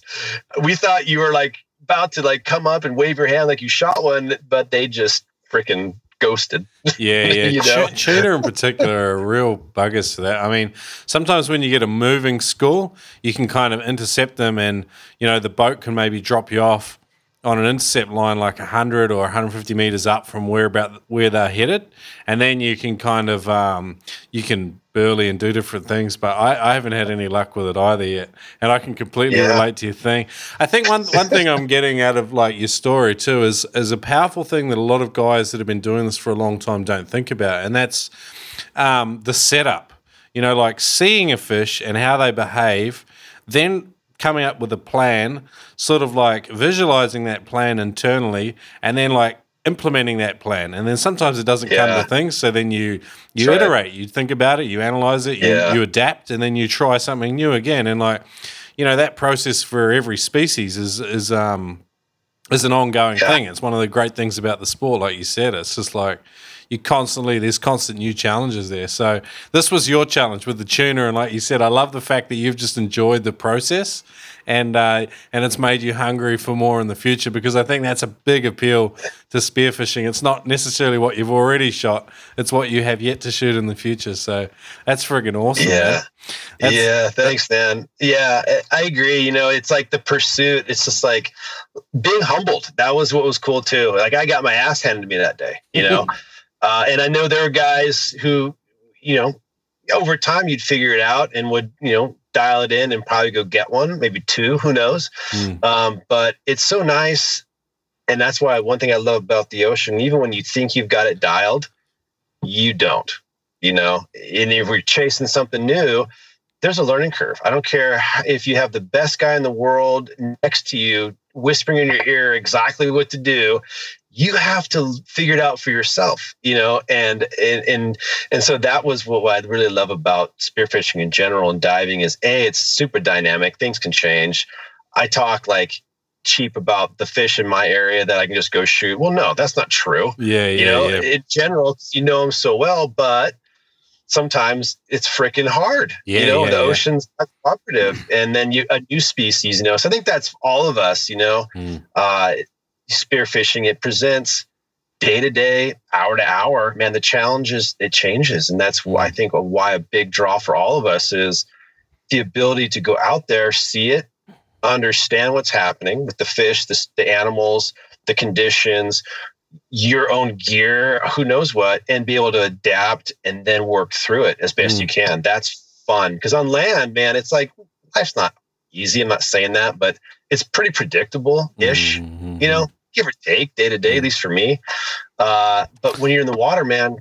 S2: We thought you were like about to like come up and wave your hand like you shot one, but they just freaking ghosted.
S1: Yeah, *laughs* yeah. you know? Ch- tuna in *laughs* particular are real buggers for that. I mean, sometimes when you get a moving school, you can kind of intercept them, and you know the boat can maybe drop you off on an intercept line like 100 or 150 meters up from where about where they're headed. And then you can kind of um, you can burley and do different things but I, I, haven't had any luck with it either yet. And i can completely yeah. relate to your thing. I think one, one thing i'm getting out of like your story too is is a powerful thing that a lot of guys that have been doing this for a long time don't think about and that's um, the setup. You know like seeing a fish and how they behave then coming up with a plan, sort of like visualizing that plan internally, and then like implementing that plan. And then sometimes it doesn't yeah. come to things, so then you you iterate, it. you think about it, you analyze it, you, yeah. you adapt, and then you try something new again. And like you know that process for every species is is um is an ongoing yeah. thing. It's one of the great things about the sport, like you said. It's just like you constantly there's constant new challenges there. So this was your challenge with the tuner, and like you said, I love the fact that you've just enjoyed the process, and uh, and it's made you hungry for more in the future because I think that's a big appeal to spearfishing. It's not necessarily what you've already shot; it's what you have yet to shoot in the future. So that's friggin' awesome.
S2: Yeah. yeah, thanks, man. Yeah, I agree. You know, it's like the pursuit. It's just like being humbled. That was what was cool too. Like I got my ass handed to me that day. You know, *laughs* Uh, and I know there are guys who, you know, over time you'd figure it out and would, you know, dial it in and probably go get one, maybe two, who knows. Mm. Um, but it's so nice. And that's why one thing I love about the ocean, even when you think you've got it dialed, you don't, you know, and if we're chasing something new, there's a learning curve. I don't care if you have the best guy in the world next to you whispering in your ear exactly what to do you have to figure it out for yourself you know and and and, and so that was what, i really love about spearfishing in general and diving is a it's super dynamic things can change i talk like cheap about the fish in my area that i can just go shoot well no that's not true
S1: yeah, yeah
S2: you know
S1: yeah.
S2: in general you know them so well but sometimes it's freaking hard. Yeah, you know, yeah, the ocean's cooperative, and then you a new species. You know, so I think that's all of us. You know, mm. uh, spearfishing, it presents day to day, hour to hour. Man, the challenges it changes, and that's why I think why a big draw for all of us is the ability to go out there, see it, understand what's happening with the fish, the, the animals, the conditions, your own gear, who knows what, and be able to adapt and then work through it as best mm. you can. That's fun because on land, man, it's like life's not easy. I'm not saying that, but it's pretty predictable ish. Mm-hmm. You know, give or take day to day, at least for me. Uh, but when you're in the water, man,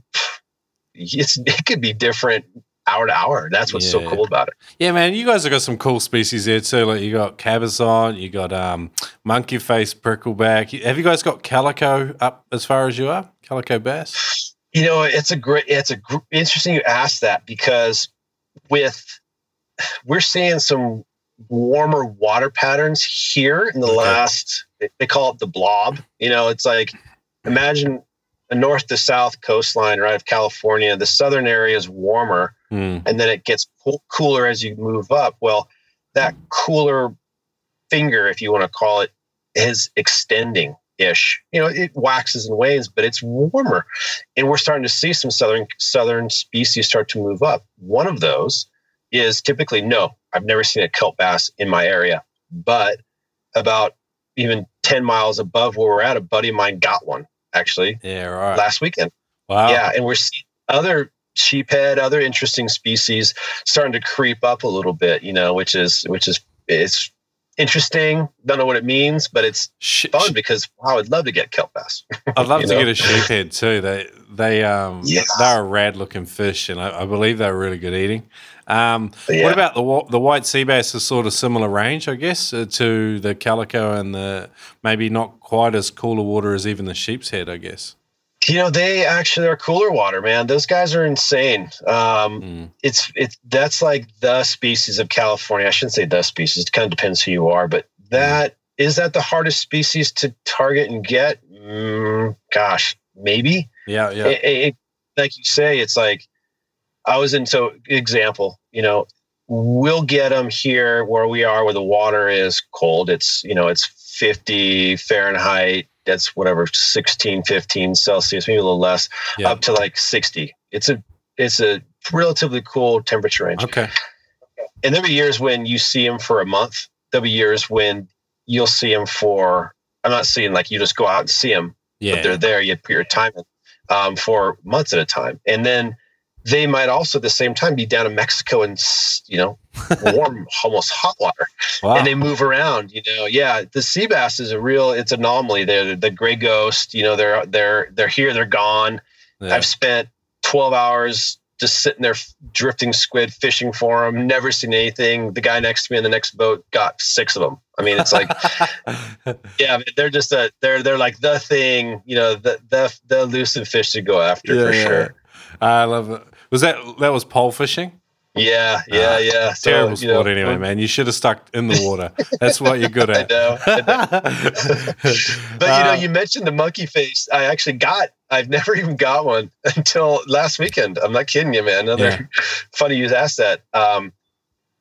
S2: *laughs* it's it could be different hour to hour. That's what's yeah. so cool about it.
S1: Yeah, man, you guys have got some cool species there too. Like you got cabezon, you got um, monkey face prickleback. Have you guys got calico up as far as you are? Calico bass.
S2: You know, it's a great. It's a gr- interesting you ask that because with we're seeing some warmer water patterns here in the okay. last they call it the blob. You know it's like imagine a north to south coastline right of california. The southern area is warmer mm. and then it gets cooler as you move up. Well that cooler finger if you want to call it is extending ish you know it waxes and wanes but it's warmer. And we're starting to see some southern southern species start to move up. One of those is typically no, I've never seen a kelp bass in my area, but about even 10 miles above where we're at, a buddy of mine got one actually
S1: Yeah, right.
S2: last weekend.
S1: wow.
S2: Yeah, and we're seeing other sheephead, other interesting species starting to creep up a little bit. You know, which is which is it's interesting. Don't know what it means, but it's
S1: Sh-
S2: fun because wow, I'd love to get kelp bass. *laughs*
S1: I'd love to
S2: know?
S1: get a sheephead too. They they um
S2: Yeah.
S1: they're a rad looking fish, and I, I believe they're really good eating. Um,
S2: yeah.
S1: What about the the white sea bass? Is sort of similar range, I guess, uh, to the calico and the maybe not quite as cooler water as even the sheep's head, I guess.
S2: You know, they actually are cooler water, man. Those guys are insane. Um,
S1: Mm.
S2: it's it's that's like the species of California. I shouldn't say the species. It kind of depends who you are, but that is that the hardest species to target and get. Mm, gosh, maybe.
S1: Yeah, yeah,
S2: it- it- like you say, it's like I was in. So example, you know, we'll get them here where we are, where the water is cold. It's you know, it's fifty Fahrenheit. That's whatever 16, 15 Celsius, maybe a little less
S1: yeah.
S2: up to like 60. It's a it's a relatively cool temperature range.
S1: Okay.
S2: And there'll be years when you see them for a month. There'll be years when you'll see them for. I'm not saying like you just go out and see them,
S1: Yeah.
S2: but they're there. You put your time in um, for months at a time, and then they might also at the same time be down in Mexico and you know *laughs* warm, almost hot water
S1: Wow.
S2: and they move around. You know, yeah, the sea bass is a real it's an anomaly. They're the gray ghost. You know, they're they're they're here, they're gone.
S1: Yeah.
S2: I've spent 12 hours just sitting there drifting squid, fishing for them. Never seen anything. The guy next to me in the next boat got six of them. I mean, it's like, *laughs* yeah, they're just a they're they're like the thing. You know, the the the elusive fish to go after
S1: Yeah,
S2: for
S1: yeah.
S2: sure.
S1: I love it. Was that that was pole fishing?
S2: Yeah, yeah,
S1: Ah,
S2: yeah. So,
S1: Terrible
S2: you know,
S1: sport anyway, man. You should have stuck in the water. That's what you're good *laughs*
S2: I
S1: at.
S2: know. I know. *laughs* But you know,
S1: Uh,
S2: you mentioned the monkey face. I actually got. I've never *laughs* even got one until last weekend. I'm not kidding you, man. Another
S1: Yeah.
S2: funny you asked that. Um,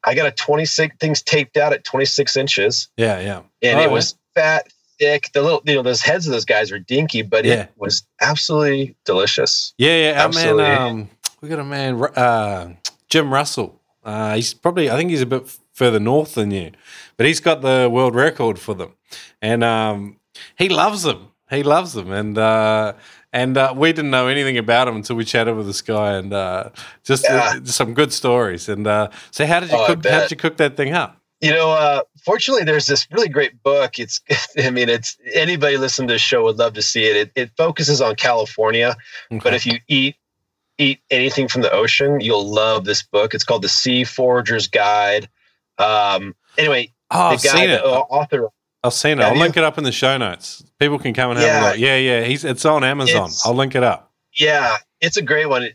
S2: I got a 26 things taped out at 26 inches,
S1: yeah, yeah.
S2: and
S1: Oh,
S2: it was fat, thick. The little, you know, those heads of those guys were dinky, but
S1: Yeah.
S2: it was absolutely delicious.
S1: Yeah, yeah.
S2: Absolutely.
S1: man, um, we got a man, uh, Jim Russell. Uh, he's probably, I think he's a bit further north than you, but he's got the world record for them, and um, he loves them. He loves them, and uh, and uh, we didn't know anything about him until we chatted with this guy, and uh, just,
S2: Yeah.
S1: just some good stories. And uh, so, how did you
S2: Oh,
S1: cook? How did you cook that thing up?
S2: You know, uh, fortunately, there's this really great book. It's, *laughs* I mean, it's anybody listening to the show would love to see it. It, it focuses on California, but if you eat eat anything from the ocean, you'll love this book. It's called The Sea Forager's Guide. Um, anyway,
S1: oh, I've
S2: the guy,
S1: seen it.
S2: the author,
S1: I've seen it. I'll
S2: you?
S1: link it up in the show notes. People can come and have
S2: Yeah.
S1: a look. Yeah, yeah. He's it's on Amazon.
S2: It's-
S1: I'll link it up.
S2: yeah, it's a great one.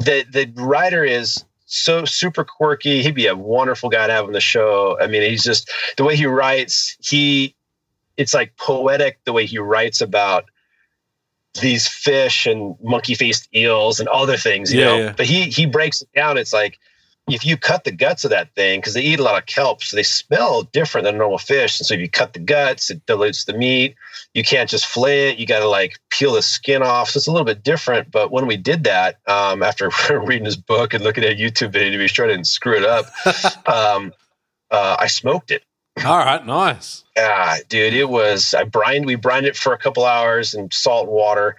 S2: The the writer is so super quirky. He'd be a wonderful guy to have on the show. I mean, he's just the way he writes. He, it's like poetic the way he writes about these fish and monkey faced eels and other things. You
S1: Yeah,
S2: know,
S1: yeah.
S2: but he he breaks it down. It's like if you cut the guts of that thing because they eat a lot of kelp, so they smell different than normal fish. And so if you cut the guts, it dilutes the meat. You can't just flay it. You got to like peel the skin off. So it's a little bit different. But when we did that, um, *laughs* after *laughs* reading his book and looking at a YouTube video to be sure I didn't screw it up, *laughs* um, uh, I smoked it.
S1: All right, nice.
S2: Yeah, dude, it was. I brined. We brined it for a couple hours in salt water.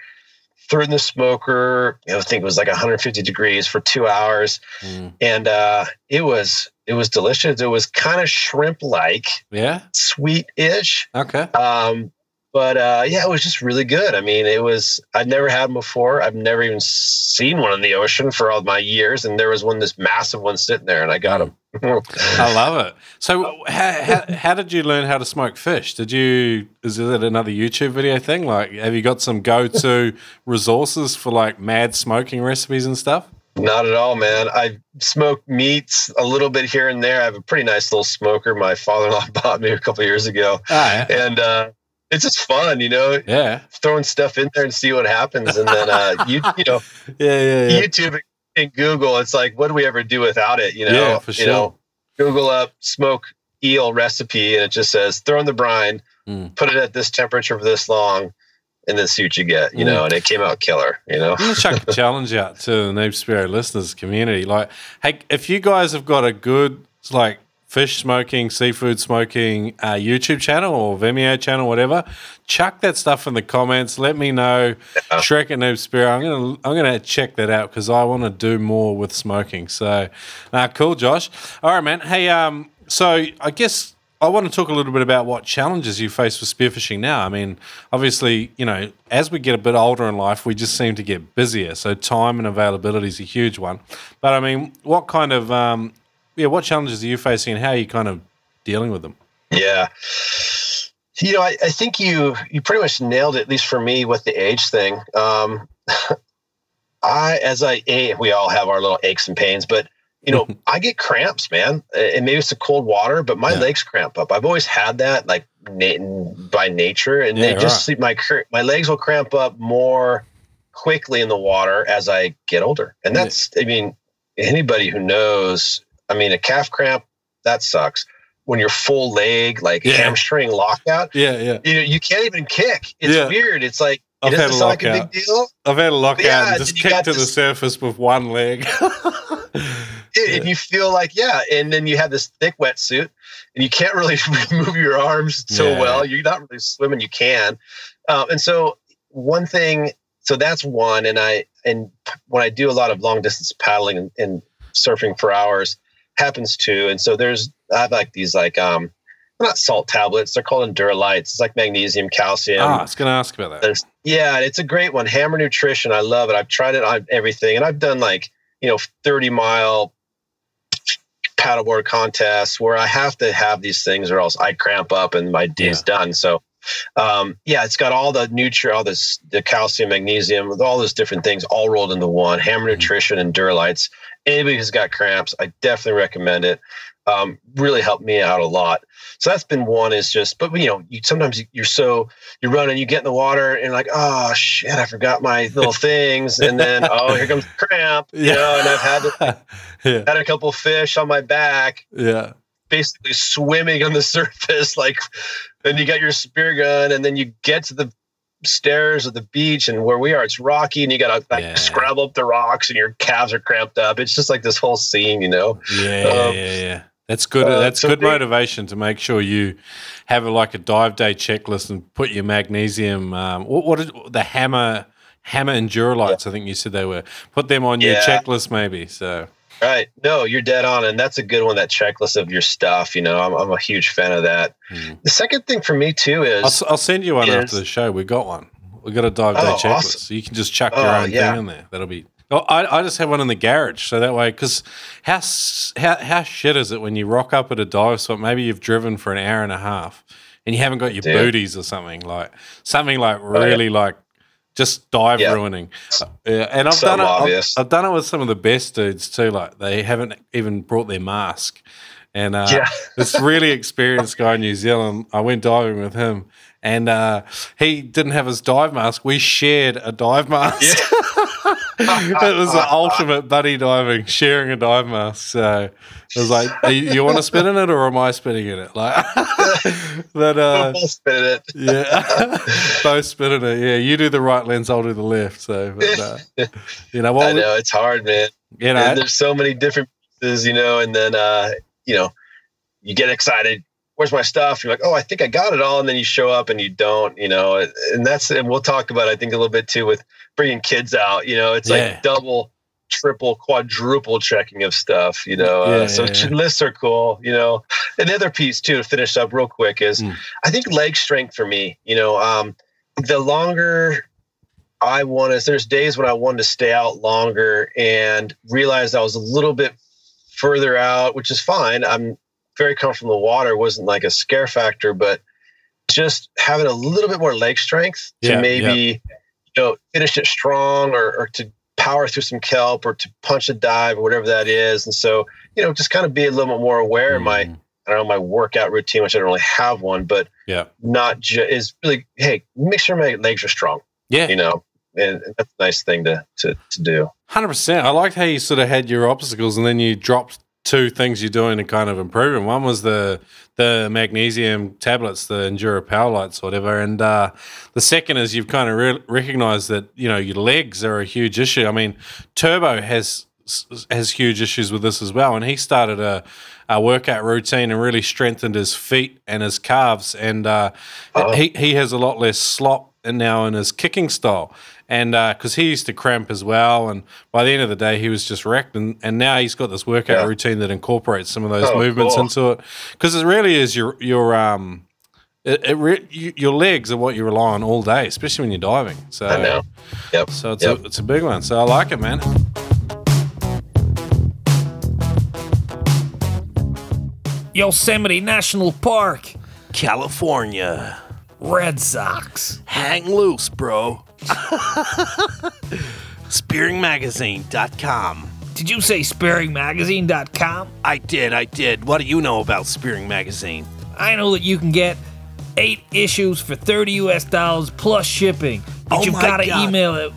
S2: Threw it in the smoker. You know, I think it was like 150 degrees for two hours,
S1: Mm.
S2: and uh, it was it was delicious. It was kind of shrimp like,
S1: Yeah.
S2: sweet ish.
S1: Okay.
S2: Um, but uh, yeah, it was just really good. I mean, it was. I'd never had them before. I've never even seen one in the ocean for all my years, and there was one, this massive one sitting there, and I got him.
S1: I *laughs* love it. So, how, how, how did you learn how to smoke fish? Did you is it another YouTube video thing? Like, have you got some go to resources for like mad smoking recipes and stuff?
S2: Not at all, man. I smoke meats a little bit here and there. I have a pretty nice little smoker my father-in-law *laughs* bought me a couple years ago,
S1: Ah, yeah.
S2: and uh, it's just fun, you know,
S1: Yeah.
S2: throwing stuff in there and see what happens. And then uh, you, *laughs* you know,
S1: Yeah. Yeah. Yeah.
S2: YouTube and Google, it's like, what do we ever do without it? You know,
S1: Yeah, for
S2: you know. Google up smoke eel recipe, and it just says throw in the brine,
S1: Mm.
S2: put it at this temperature for this long, and then see what you get. You
S1: Mm.
S2: know, and it came out killer. You know,
S1: I'm gonna chuck a challenge out to the Noob Spearo listeners community. Like, hey, if you guys have got a good like fish smoking, seafood smoking uh, YouTube channel or Vimeo channel, whatever, chuck that stuff in the comments. Let me know. Yeah. Shrek and Noob Spearo. I'm gonna I'm gonna check that out because I want to do more with smoking. So, uh, cool, Josh. All right, man. Hey, um, so I guess I want to talk a little bit about what challenges you face with spearfishing now. I mean, obviously, you know, as we get a bit older in life, we just seem to get busier. So time and availability is a huge one. But I mean, what kind of, um, yeah, what challenges are you facing, and how are you kind of dealing with them?
S2: Yeah, you know, I, I think you you pretty much nailed it, at least for me, with the age thing. Um, *laughs* I, as I, we all have our little aches and pains, but you know, *laughs* I get cramps, man, and maybe it's the cold water, but my yeah. legs cramp up. I've always had that, like by nature, and yeah, they just right. my my legs will cramp up more quickly in the water as I get older, and that's, I mean, anybody who knows, I mean, a calf cramp that sucks. When you're full leg, like yeah. hamstring lockout,
S1: yeah, yeah,
S2: you know, you can't even kick. It's weird. It's like I've had a lockout. Like a big deal.
S1: I've had a lockout yeah, and just kicked to this, the surface with one leg. *laughs*
S2: yeah. and you feel like yeah and then you have this thick wetsuit and you can't really *laughs* move your arms so yeah. well you're not really swimming you can um, and so one thing so that's one and i and when i do a lot of long distance paddling and, and surfing for hours happens too and so there's i have like these like um not salt tablets. They're called Endurolytes. It's like magnesium, calcium.
S1: Ah, I was going to ask about that.
S2: There's, yeah, it's a great one. Hammer Nutrition. I love it. I've tried it on everything, and I've done like you know 30 mile paddleboard contests where I have to have these things or else I cramp up and my day's yeah. done. So, um, yeah, it's got all the nutrient, all this, the calcium, magnesium, with all those different things all rolled into one. Hammer mm-hmm. Nutrition and Duralites. Anybody who's got cramps, I definitely recommend it. Um, really helped me out a lot. So that's been one is just, but you know, you sometimes you're so you're running, you get in the water and like, oh shit, I forgot my little *laughs* things, and then oh, here comes cramp, you yeah. know, and I've had to, *laughs* yeah. had a couple fish on my back,
S1: yeah,
S2: basically swimming on the *laughs* surface, like, and you got your spear gun, and then you get to the stairs of the beach and where we are it's rocky and you gotta like yeah. scrabble up the rocks and your calves are cramped up it's just like this whole scene you know
S1: yeah um, yeah, yeah that's good. Uh, that's so good motivation to make sure you have a, like a dive day checklist and put your magnesium. Um, what, what is, the hammer hammer Endurolytes? Yeah. I think you said they were. Put them on your checklist, maybe. So
S2: right. No, you're dead on, and that's a good one. That checklist of your stuff. You know, I'm, I'm a huge fan of that. Hmm. The second thing for me too is
S1: I'll, I'll send you one is, after the show. We got one. We got a dive day oh, checklist. Awesome. So you can just chuck your oh, own yeah. thing in there. That'll be Oh, I, I just have one in the garage, so that way, because how, how how shit is it when you rock up at a dive spot? Maybe you've driven for an hour and a half, and you haven't got your booties or something like something like really oh, yeah. like just dive ruining. Uh, yeah, and I've so done it. I've, I've, done it with some of the best dudes too. Like they haven't even brought their mask, and uh, yeah. *laughs* this really experienced guy in New Zealand. I went diving with him, and uh, he didn't have his dive mask. We shared a dive mask. Yeah. *laughs* *laughs* it was the ultimate buddy diving, sharing a dive mask. So it was like, you, you, want to spin in it or am I spinning in it? Like, *laughs*
S2: but uh, both spin it.
S1: yeah, *laughs* both spinning it. Yeah, you do the right lens, I'll do the left. So, but, uh, you know, what
S2: I know it's hard, man. You know, and there's so many different pieces, you know, and then uh, you know, you get excited, where's my stuff? You're like, oh, I think I got it all, and then you show up and you don't, you know, and that's and we'll talk about I think a little bit too with bringing kids out. You know, it's yeah. like double, triple, quadruple checking of stuff. You know, yeah, uh, so yeah, lists are cool. You know, and the other piece too to finish up real quick is mm. I think leg strength for me. You know, um, the longer I want to, there's days when I wanted to stay out longer and realized I was a little bit further out, which is fine. I'm very comfortable in the water wasn't like a scare factor, but just having a little bit more leg strength to yeah, maybe yeah. you know finish it strong or, or to power through some kelp or to punch a dive or whatever that is. And so, you know, just kind of be a little bit more aware mm. of my, mm. I don't know, my workout routine, which I don't really have one, but
S1: yeah,
S2: not just is really, hey, make sure my legs are strong.
S1: Yeah.
S2: You know, and that's a nice thing to, to, to do.
S1: 100%. I liked how you sort of had your obstacles and then you dropped two things you're doing to kind of improve them. One was the the magnesium tablets, the Endura Power Lights, whatever, and uh, the second is you've kind of re- recognized that you know your legs are a huge issue. I mean, Turbo has has huge issues with this as well, and he started a, a workout routine and really strengthened his feet and his calves, and uh,
S2: Oh.
S1: he he has a lot less slop in- now in his kicking style, and because he used to cramp as well, and by the end of the day he was just wrecked, and, and now he's got this workout
S2: Yeah.
S1: routine that incorporates some of those
S2: Oh,
S1: movements
S2: cool.
S1: into it, because it really is your your um. It, it re- you, your legs are what you rely on all day, especially when you're diving. So
S2: I know. Yep.
S1: so it's
S2: Yep.
S1: a it's a big one. So I like it, man.
S3: Yosemite National Park,
S4: California.
S3: Red Sox.
S4: Hang loose, bro. SpearingMagazine.com.
S3: Did you say sparingmagazine.com?
S4: I did, I did. What do you know about Spearing Magazine?
S3: I know that you can get eight issues for 30 US dollars plus shipping. But
S4: Oh
S3: you
S4: my
S3: gotta
S4: God.
S3: email it.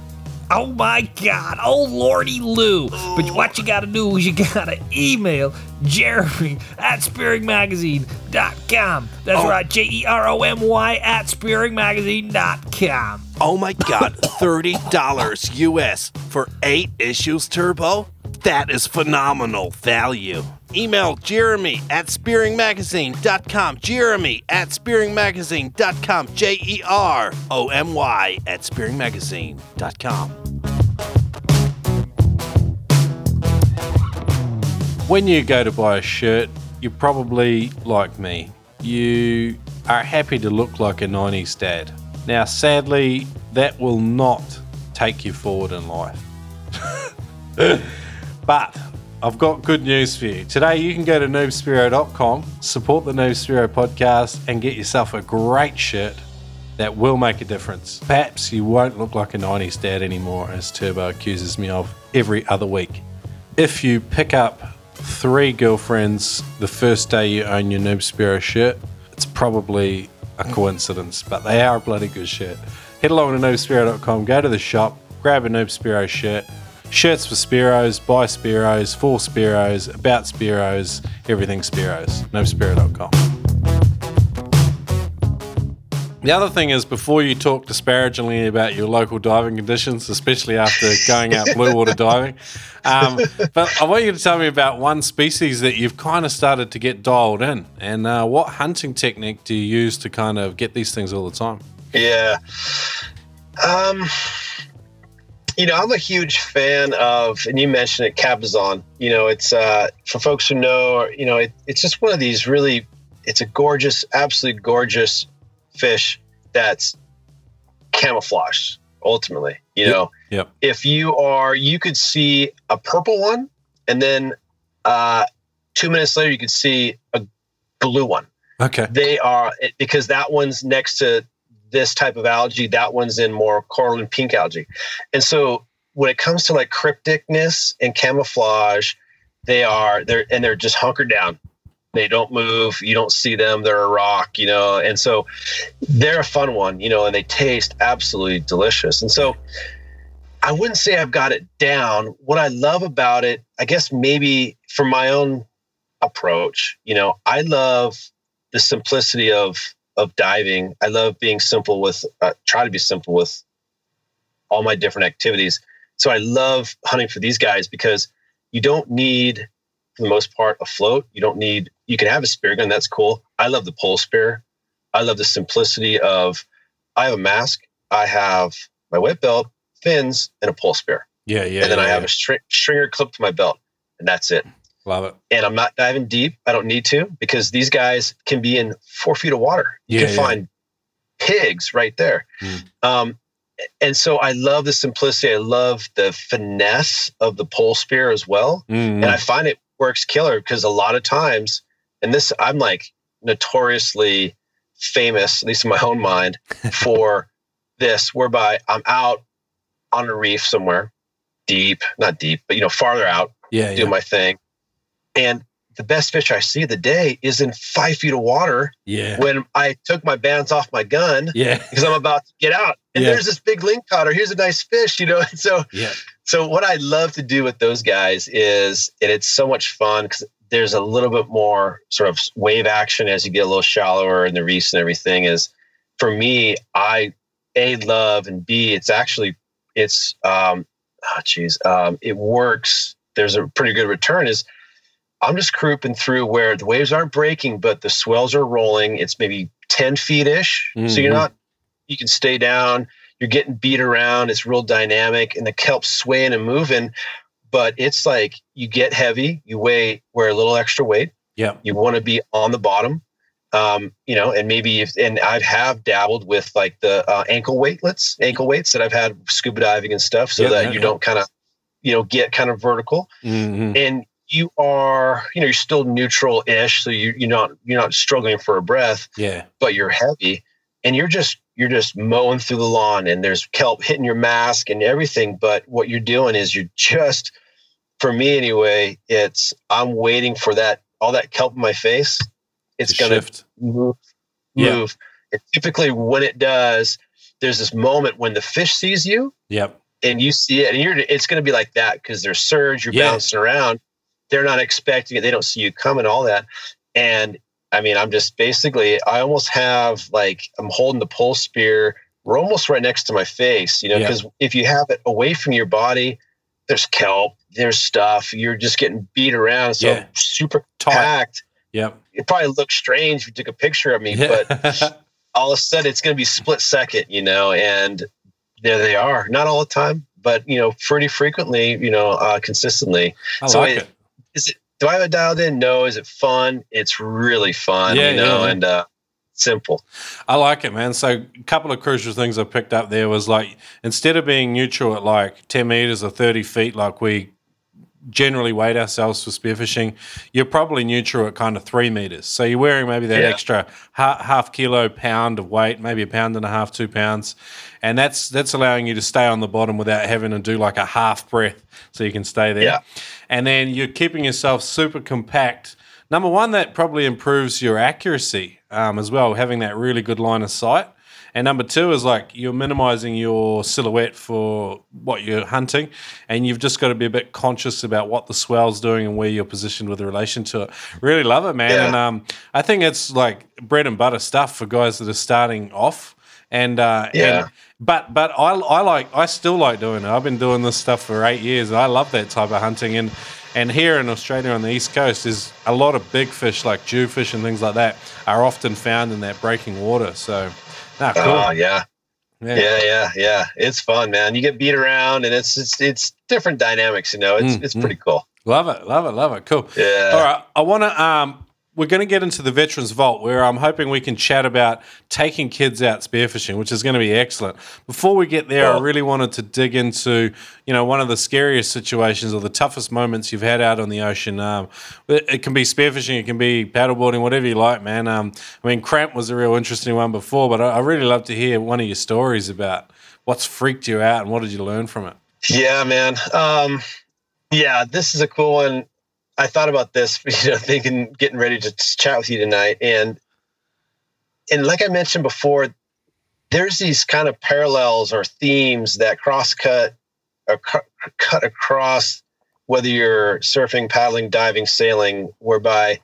S3: Oh my god, oh lordy Lou. But what you gotta do is you gotta email Jeromy at spearingmagazine.com. That's
S4: Oh.
S3: right, J E R O M Y at spearingmagazine.com.
S4: Oh my god, $30 US for eight issues, Turbo? That is phenomenal value. Email Jeromy at spearingmagazine.com. Jeromy at spearingmagazine.com. J E R O M Y at spearingmagazine.com.
S1: When you go to buy a shirt, you're probably like me. You are happy to look like a 90s dad. Now, sadly, that will not take you forward in life. *laughs* but I've got good news for you. Today, you can go to noobspearo.com, support the Noob Spearo podcast, and get yourself a great shirt that will make a difference. Perhaps you won't look like a 90s dad anymore, as Turbo accuses me of every other week. If you pick up three girlfriends the first day you own your Noob Spearo shirt, it's probably a coincidence, but they are bloody good shit. Head along to noobspearo.com, go to the shop, grab a Noob Spearo shirt. Shirts for Spearos, buy Spearos, for Spearos, about Spearos, everything Spearos. Noobspearo.com. The other thing is, before you talk disparagingly about your local diving conditions, especially after going out blue water *laughs* diving, um, but I want you to tell me about one species that you've kind of started to get dialed in, and uh, what hunting technique do you use to kind of get these things all the time?
S2: Yeah. Um, you know, I'm a huge fan of, and you mentioned it, Cabezon. You know, it's uh, for folks who know, you know, it, it's just one of these really, it's a gorgeous, absolutely gorgeous fish that's camouflaged. Ultimately, you
S1: Yep.
S2: know,
S1: Yep.
S2: if you are, you could see a purple one, and then uh, two minutes later, you could see a blue one
S1: Okay.
S2: they are because that one's next to this type of algae that one's in more coral and pink algae and so when it comes to like crypticness and camouflage they are they're and they're just hunkered down they don't move you don't see them they're a rock you know and so they're a fun one you know and they taste absolutely delicious and so i wouldn't say i've got it down what i love about it i guess maybe from my own approach you know i love the simplicity of of diving. I love being simple with uh, try to be simple with all my different activities. So I love hunting for these guys because you don't need, for the most part, a float. You don't need. You can have a spear gun. That's cool. I love the pole spear. I love the simplicity of. I have a mask. I have my whip belt, fins, and a pole spear,
S1: Yeah, yeah.
S2: and then I
S1: yeah,
S2: have a string, stringer clipped to my belt, and that's it
S1: Love it.
S2: and I'm not diving deep. I don't need to because these guys can be in four feet of water. You
S1: Yeah,
S2: can find pigs right there.
S1: Mm.
S2: Um, and so I love the simplicity. I love the finesse of the pole spear as well.
S1: Mm,
S2: And I find it works killer because a lot of times, and this, I'm like notoriously famous, at least in my own mind, *laughs* for this, whereby I'm out on a reef somewhere, deep, not deep, but you know, farther out
S1: yeah,
S2: do
S1: yeah.
S2: my thing. And the best fish I see of the day is in five feet of water
S1: Yeah.
S2: when I took my bands off my gun
S1: Yeah. *laughs*
S2: because I'm about to get out. And
S1: Yeah.
S2: there's this big link cutter. Here's a nice fish, you know. *laughs* And so,
S1: Yeah.
S2: so what I love to do with those guys is, and it's so much fun because there's a little bit more sort of wave action as you get a little shallower in the reefs and everything. Is for me, I a love and b it's actually it's um, oh geez, um, it works there's a pretty good return is I'm just crouping through where the waves aren't breaking, but the swells are rolling. It's maybe 10 feet ish. So you're
S1: Mhm.
S2: not, you can stay down. You're getting beat around. It's real dynamic and the kelp's swaying and moving. But it's like you get heavy, you weigh, wear a little extra weight.
S1: Yeah.
S2: You want to be on the bottom. Um, you know, and maybe if, and I have have dabbled with like the uh, ankle weightlets, ankle weights that I've had scuba diving and stuff so
S1: Yeah,
S2: that
S1: yeah,
S2: you
S1: yeah.
S2: don't kind of, you know, get kind of vertical
S1: Mhm.
S2: and you are you know you're still neutral ish so you you're not you're not struggling for a breath
S1: Yeah.
S2: but you're heavy and you're just you're just mowing through the lawn and there's kelp hitting your mask and everything but what you're doing is you're just for me anyway it's i'm waiting for that all that kelp in my face it's
S1: To
S2: gonna
S1: shift.
S2: move move and typically when it does there's this moment when the fish sees you
S1: Yep.
S2: and you see it, and you're it's going to be like that because there's surge, you're
S1: Yeah.
S2: bouncing around. They're not expecting it. They don't see you coming, all that. And I mean, I'm just basically, I almost have like I'm holding the pole spear. We're almost right next to my face, you know,
S1: Yeah.
S2: because if you have it away from your body, there's kelp, there's stuff. You're just getting beat around, so
S1: Yeah.
S2: super
S1: Tight.
S2: packed.
S1: Yep.
S2: It probably looks strange if you took a picture of me,
S1: Yeah.
S2: but *laughs* all of a sudden it's going to be split second, you know, and there they are. Not all the time, but you know, pretty frequently, you know, uh, consistently.
S1: I
S2: So
S1: like
S2: it-
S1: it.
S2: Is it? Do I have it dialed in? No. Is it fun? It's really fun,
S1: Yeah,
S2: you know,
S1: yeah.
S2: and uh, simple.
S1: I like it, man. So, a couple of crucial things I picked up there was like instead of being neutral at like 10 meters or 30 feet, like we generally weight ourselves for spearfishing, you're probably neutral at kind of three meters. So, you're wearing maybe that
S2: Yeah.
S1: extra half, half kilo, pound of weight, maybe a pound and a half, two pounds. And that's that's allowing you to stay on the bottom without having to do like a half breath so you can stay there.
S2: Yeah.
S1: And then you're keeping yourself super compact. Number one, that probably improves your accuracy um, as well, having that really good line of sight. And number two is like you're minimizing your silhouette for what you're hunting, and you've just got to be a bit conscious about what the swell's doing and where you're positioned with relation to it. Really love it, man.
S2: Yeah.
S1: And um, I think it's like bread and butter stuff for guys that are starting off. And uh,
S2: Yeah.
S1: and- but but I, I like I still like doing it. I've been doing this stuff for eight years. And I love that type of hunting. And and here in Australia on the east coast, is a lot of big fish like jewfish and things like that are often found in that breaking water. So, nah, cool.
S2: Oh yeah.
S1: yeah.
S2: yeah, yeah, yeah. It's fun, man. You get beat around, and it's it's it's different dynamics. You know, it's
S1: Mm,
S2: it's
S1: mm.
S2: pretty cool.
S1: love it, love it, love it. Cool.
S2: Yeah.
S1: All right, I want to. Um, we're going to get into the veterans vault, where I'm hoping we can chat about taking kids out spearfishing, which is going to be excellent. Before we get there, I really wanted to dig into, you know, one of the scariest situations or the toughest moments you've had out on the ocean. Um, it, it can be spearfishing, it can be paddleboarding, whatever you like, man. Um, I mean, cramp was a real interesting one before, but I, I really love to hear one of your stories about what's freaked you out and what did you learn from it.
S2: Yeah, man. Um, yeah, this is a cool one. I thought about this, *laughs* you know, thinking, getting ready to chat with you tonight, and and like I mentioned before, there's these kind of parallels or themes that cross cut or cut, cut across whether you're surfing, paddling, diving, sailing, whereby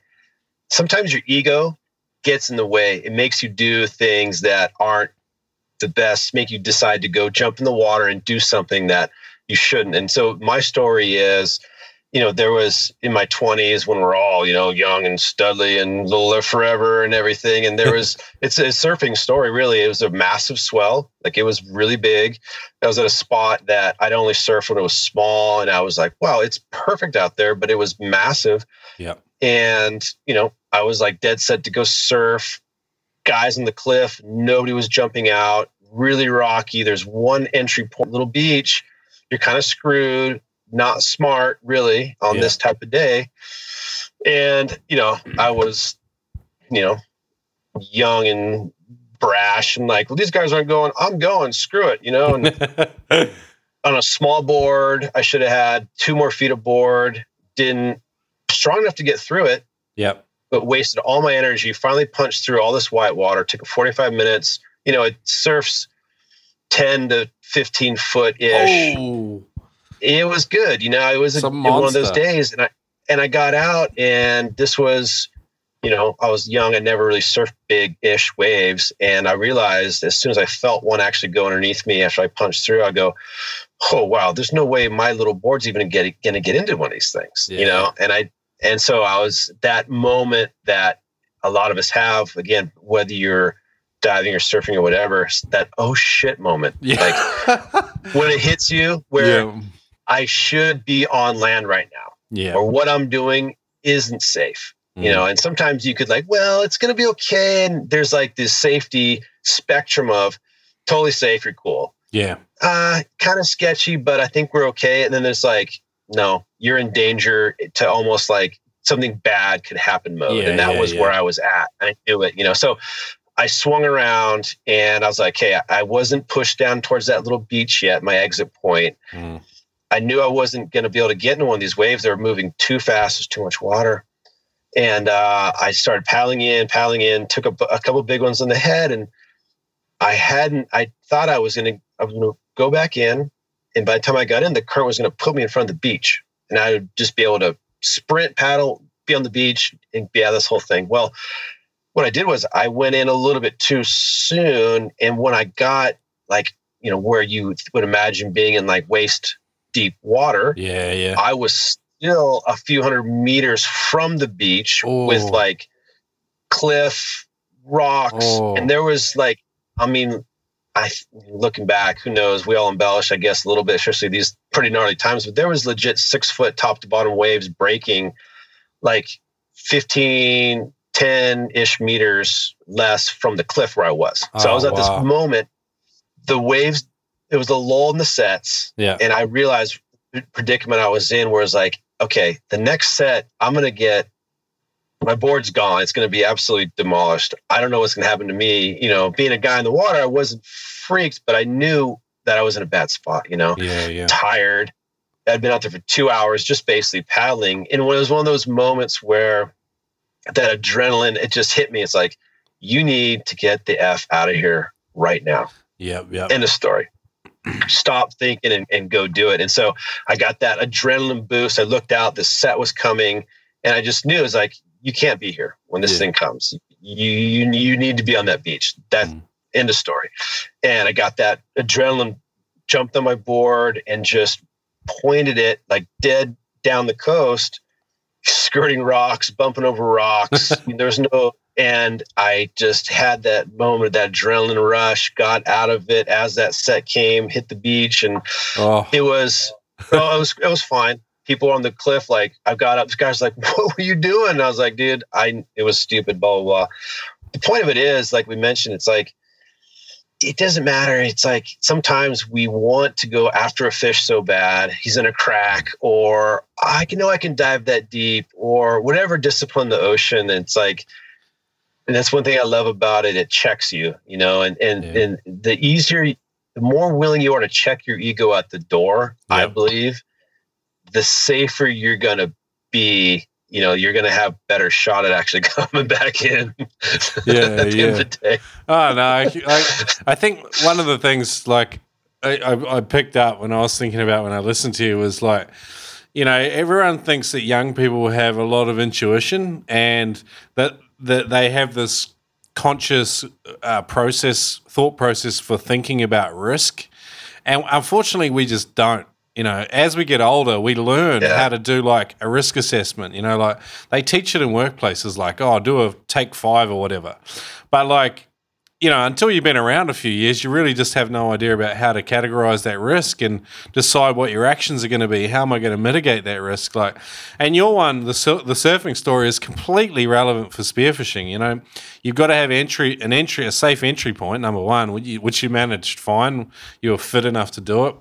S2: sometimes your ego gets in the way. It makes you do things that aren't the best, make you decide to go jump in the water and do something that you shouldn't. And so my story is, you know, there was in my 20s when we're all, you know, young and studly and little live forever and everything. And there *laughs* was, it's a surfing story, really. It was a massive swell. Like it was really big. I was at a spot that I'd only surf when it was small. And I was like, wow, it's perfect out there, but it was massive.
S1: Yeah.
S2: And, you know, I was like dead set to go surf. Guys on the cliff, nobody was jumping out, really rocky. There's one entry point, little beach. You're kind of screwed, not smart, really, on
S1: Yeah.
S2: this type of day. And, you know, I was, you know, young and brash and like, well, these guys aren't going, I'm going, screw it, you know, and *laughs* on a small board. I should have had two more feet of board. Didn't strong enough to get through it,
S1: yep.
S2: but wasted all my energy. Finally punched through all this white water. Took 45 minutes. You know, it surfs 10 to 15 foot ish.
S1: Oh,
S2: It was good. You know, it was a, one of those days, and I and I got out, and this was you know, I was young. I never really surfed big ish waves. And I realized as soon as I felt one actually go underneath me after I punched through, I go, oh, wow, there's no way my little board's even going to get into one of these things,
S1: Yeah.
S2: you know? And I, and so I was that moment that a lot of us have, again, whether you're diving or surfing or whatever, that oh shit moment.
S1: Yeah.
S2: When it hits you where
S1: yeah.
S2: I should be on land right now
S1: Yeah.
S2: or what I'm doing isn't safe you
S1: Mm.
S2: know and sometimes you could like well it's going to be okay and there's like this safety spectrum of totally safe you're cool
S1: Yeah.
S2: uh kind of sketchy but i think we're okay and then there's like no you're in danger to almost like something bad could happen mode
S1: Yeah,
S2: and that
S1: yeah,
S2: was
S1: yeah.
S2: where i was at i knew it you know so i swung around and i was like hey i wasn't pushed down towards that little beach yet my exit point
S1: Mm.
S2: I knew I wasn't going to be able to get into one of these waves. They were moving too fast. There's too much water. And uh, I started paddling in, paddling in, took a, a couple big ones on the head. And I hadn't, I thought I was going to, I was going to go back in. And by the time I got in, the current was going to put me in front of the beach. And I would just be able to sprint, paddle, be on the beach, and be out of this whole thing. Well, what I did was I went in a little bit too soon. And when I got like, you know, where you would imagine being in like waist deep water,
S1: Yeah. Yeah.
S2: I was still a few hundred meters from the beach with
S1: Oh.
S2: like cliff rocks.
S1: Oh.
S2: And there was like, I mean, I looking back, who knows? We all embellish, I guess, a little bit, especially these pretty gnarly times. But there was legit six foot top to bottom waves breaking like 15, 10 ish meters less from the cliff where I was. So I
S1: Oh,
S2: was at
S1: wow.
S2: this moment, the waves, it was a lull in the sets
S1: Yeah.
S2: and I realized the predicament I was in where it's like, okay, the next set I'm gonna get my board's gone. It's gonna be absolutely demolished. I don't know what's gonna happen to me. You know, being a guy in the water, I wasn't freaked, but I knew that I was in a bad spot, you know,
S1: Yeah. Yeah.
S2: tired. I'd been out there for two hours just basically paddling. And it was one of those moments where that adrenaline, it just hit me. It's like, you need to get the F out of here right now
S1: Yeah. Yeah.
S2: end of story stop thinking and, and go do it. And so i got that adrenaline boost. I looked out the set was coming and i just knew it was like you can't be here when this
S1: Yeah.
S2: thing comes. You, you you need to be on that beach. That
S1: Mm.
S2: end of story. And i got that adrenaline jumped on my board and just pointed it like dead down the coast skirting rocks bumping over rocks *laughs* there's no and I just had that moment, that adrenaline rush, got out of it as that set came, hit the beach, and
S1: Oh.
S2: it was, well, it was, it was fine. People on the cliff, like I got up, this guy's like, *laughs* "What were you doing?" And I was like, "Dude, I it was stupid." Blah blah blah. The point of it is, like we mentioned, it's like it doesn't matter. It's like sometimes we want to go after a fish so bad, he's in a crack, or I can know I can dive that deep, or whatever discipline the ocean. It's like and that's one thing I love about it. It checks you, you know, and and
S1: Yeah.
S2: and the easier, the more willing you are to check your ego at the door, I believe, the safer you're gonna be. You know, you're gonna have better shot at actually *laughs* coming back in.
S1: Yeah, *laughs*
S2: at the end
S1: yeah.
S2: of the day.
S1: Oh no, I, I, I think one of the things like I, I, I picked up when I was thinking about when I listened to you was like, you know, everyone thinks that young people have a lot of intuition and that that they have this conscious uh, process, thought process for thinking about risk, and unfortunately, we just don't. You know, as we get older, we learn
S2: Yeah.
S1: how to do like a risk assessment. You know, like they teach it in workplaces, like oh, do a take five or whatever. But like, you know, until you've been around a few years, you really just have no idea about how to categorize that risk and decide what your actions are going to be. How am I going to mitigate that risk? Like, and your one, the sur- the surfing story is completely relevant for spearfishing. You know, you've got to have entry an entry a safe entry point. Number one, which you, which you managed fine. You were fit enough to do it.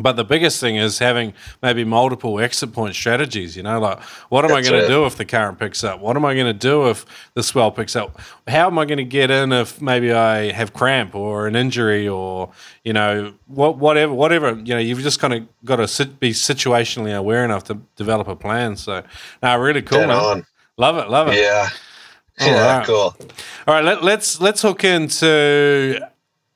S1: But the biggest thing is having maybe multiple exit point strategies. You know, like what am I going to do if the current picks up? What am I going to do if the swell picks up? How am I going to get in if maybe I have cramp or an injury or you know what whatever whatever you know you've just kind of got to sit, be situationally aware enough to develop a plan. So, no, really cool,
S2: Dead
S1: man.
S2: on.
S1: Love it, love it.
S2: Yeah.
S1: All
S2: yeah,
S1: right.
S2: cool.
S1: All right, let, let's let's hook into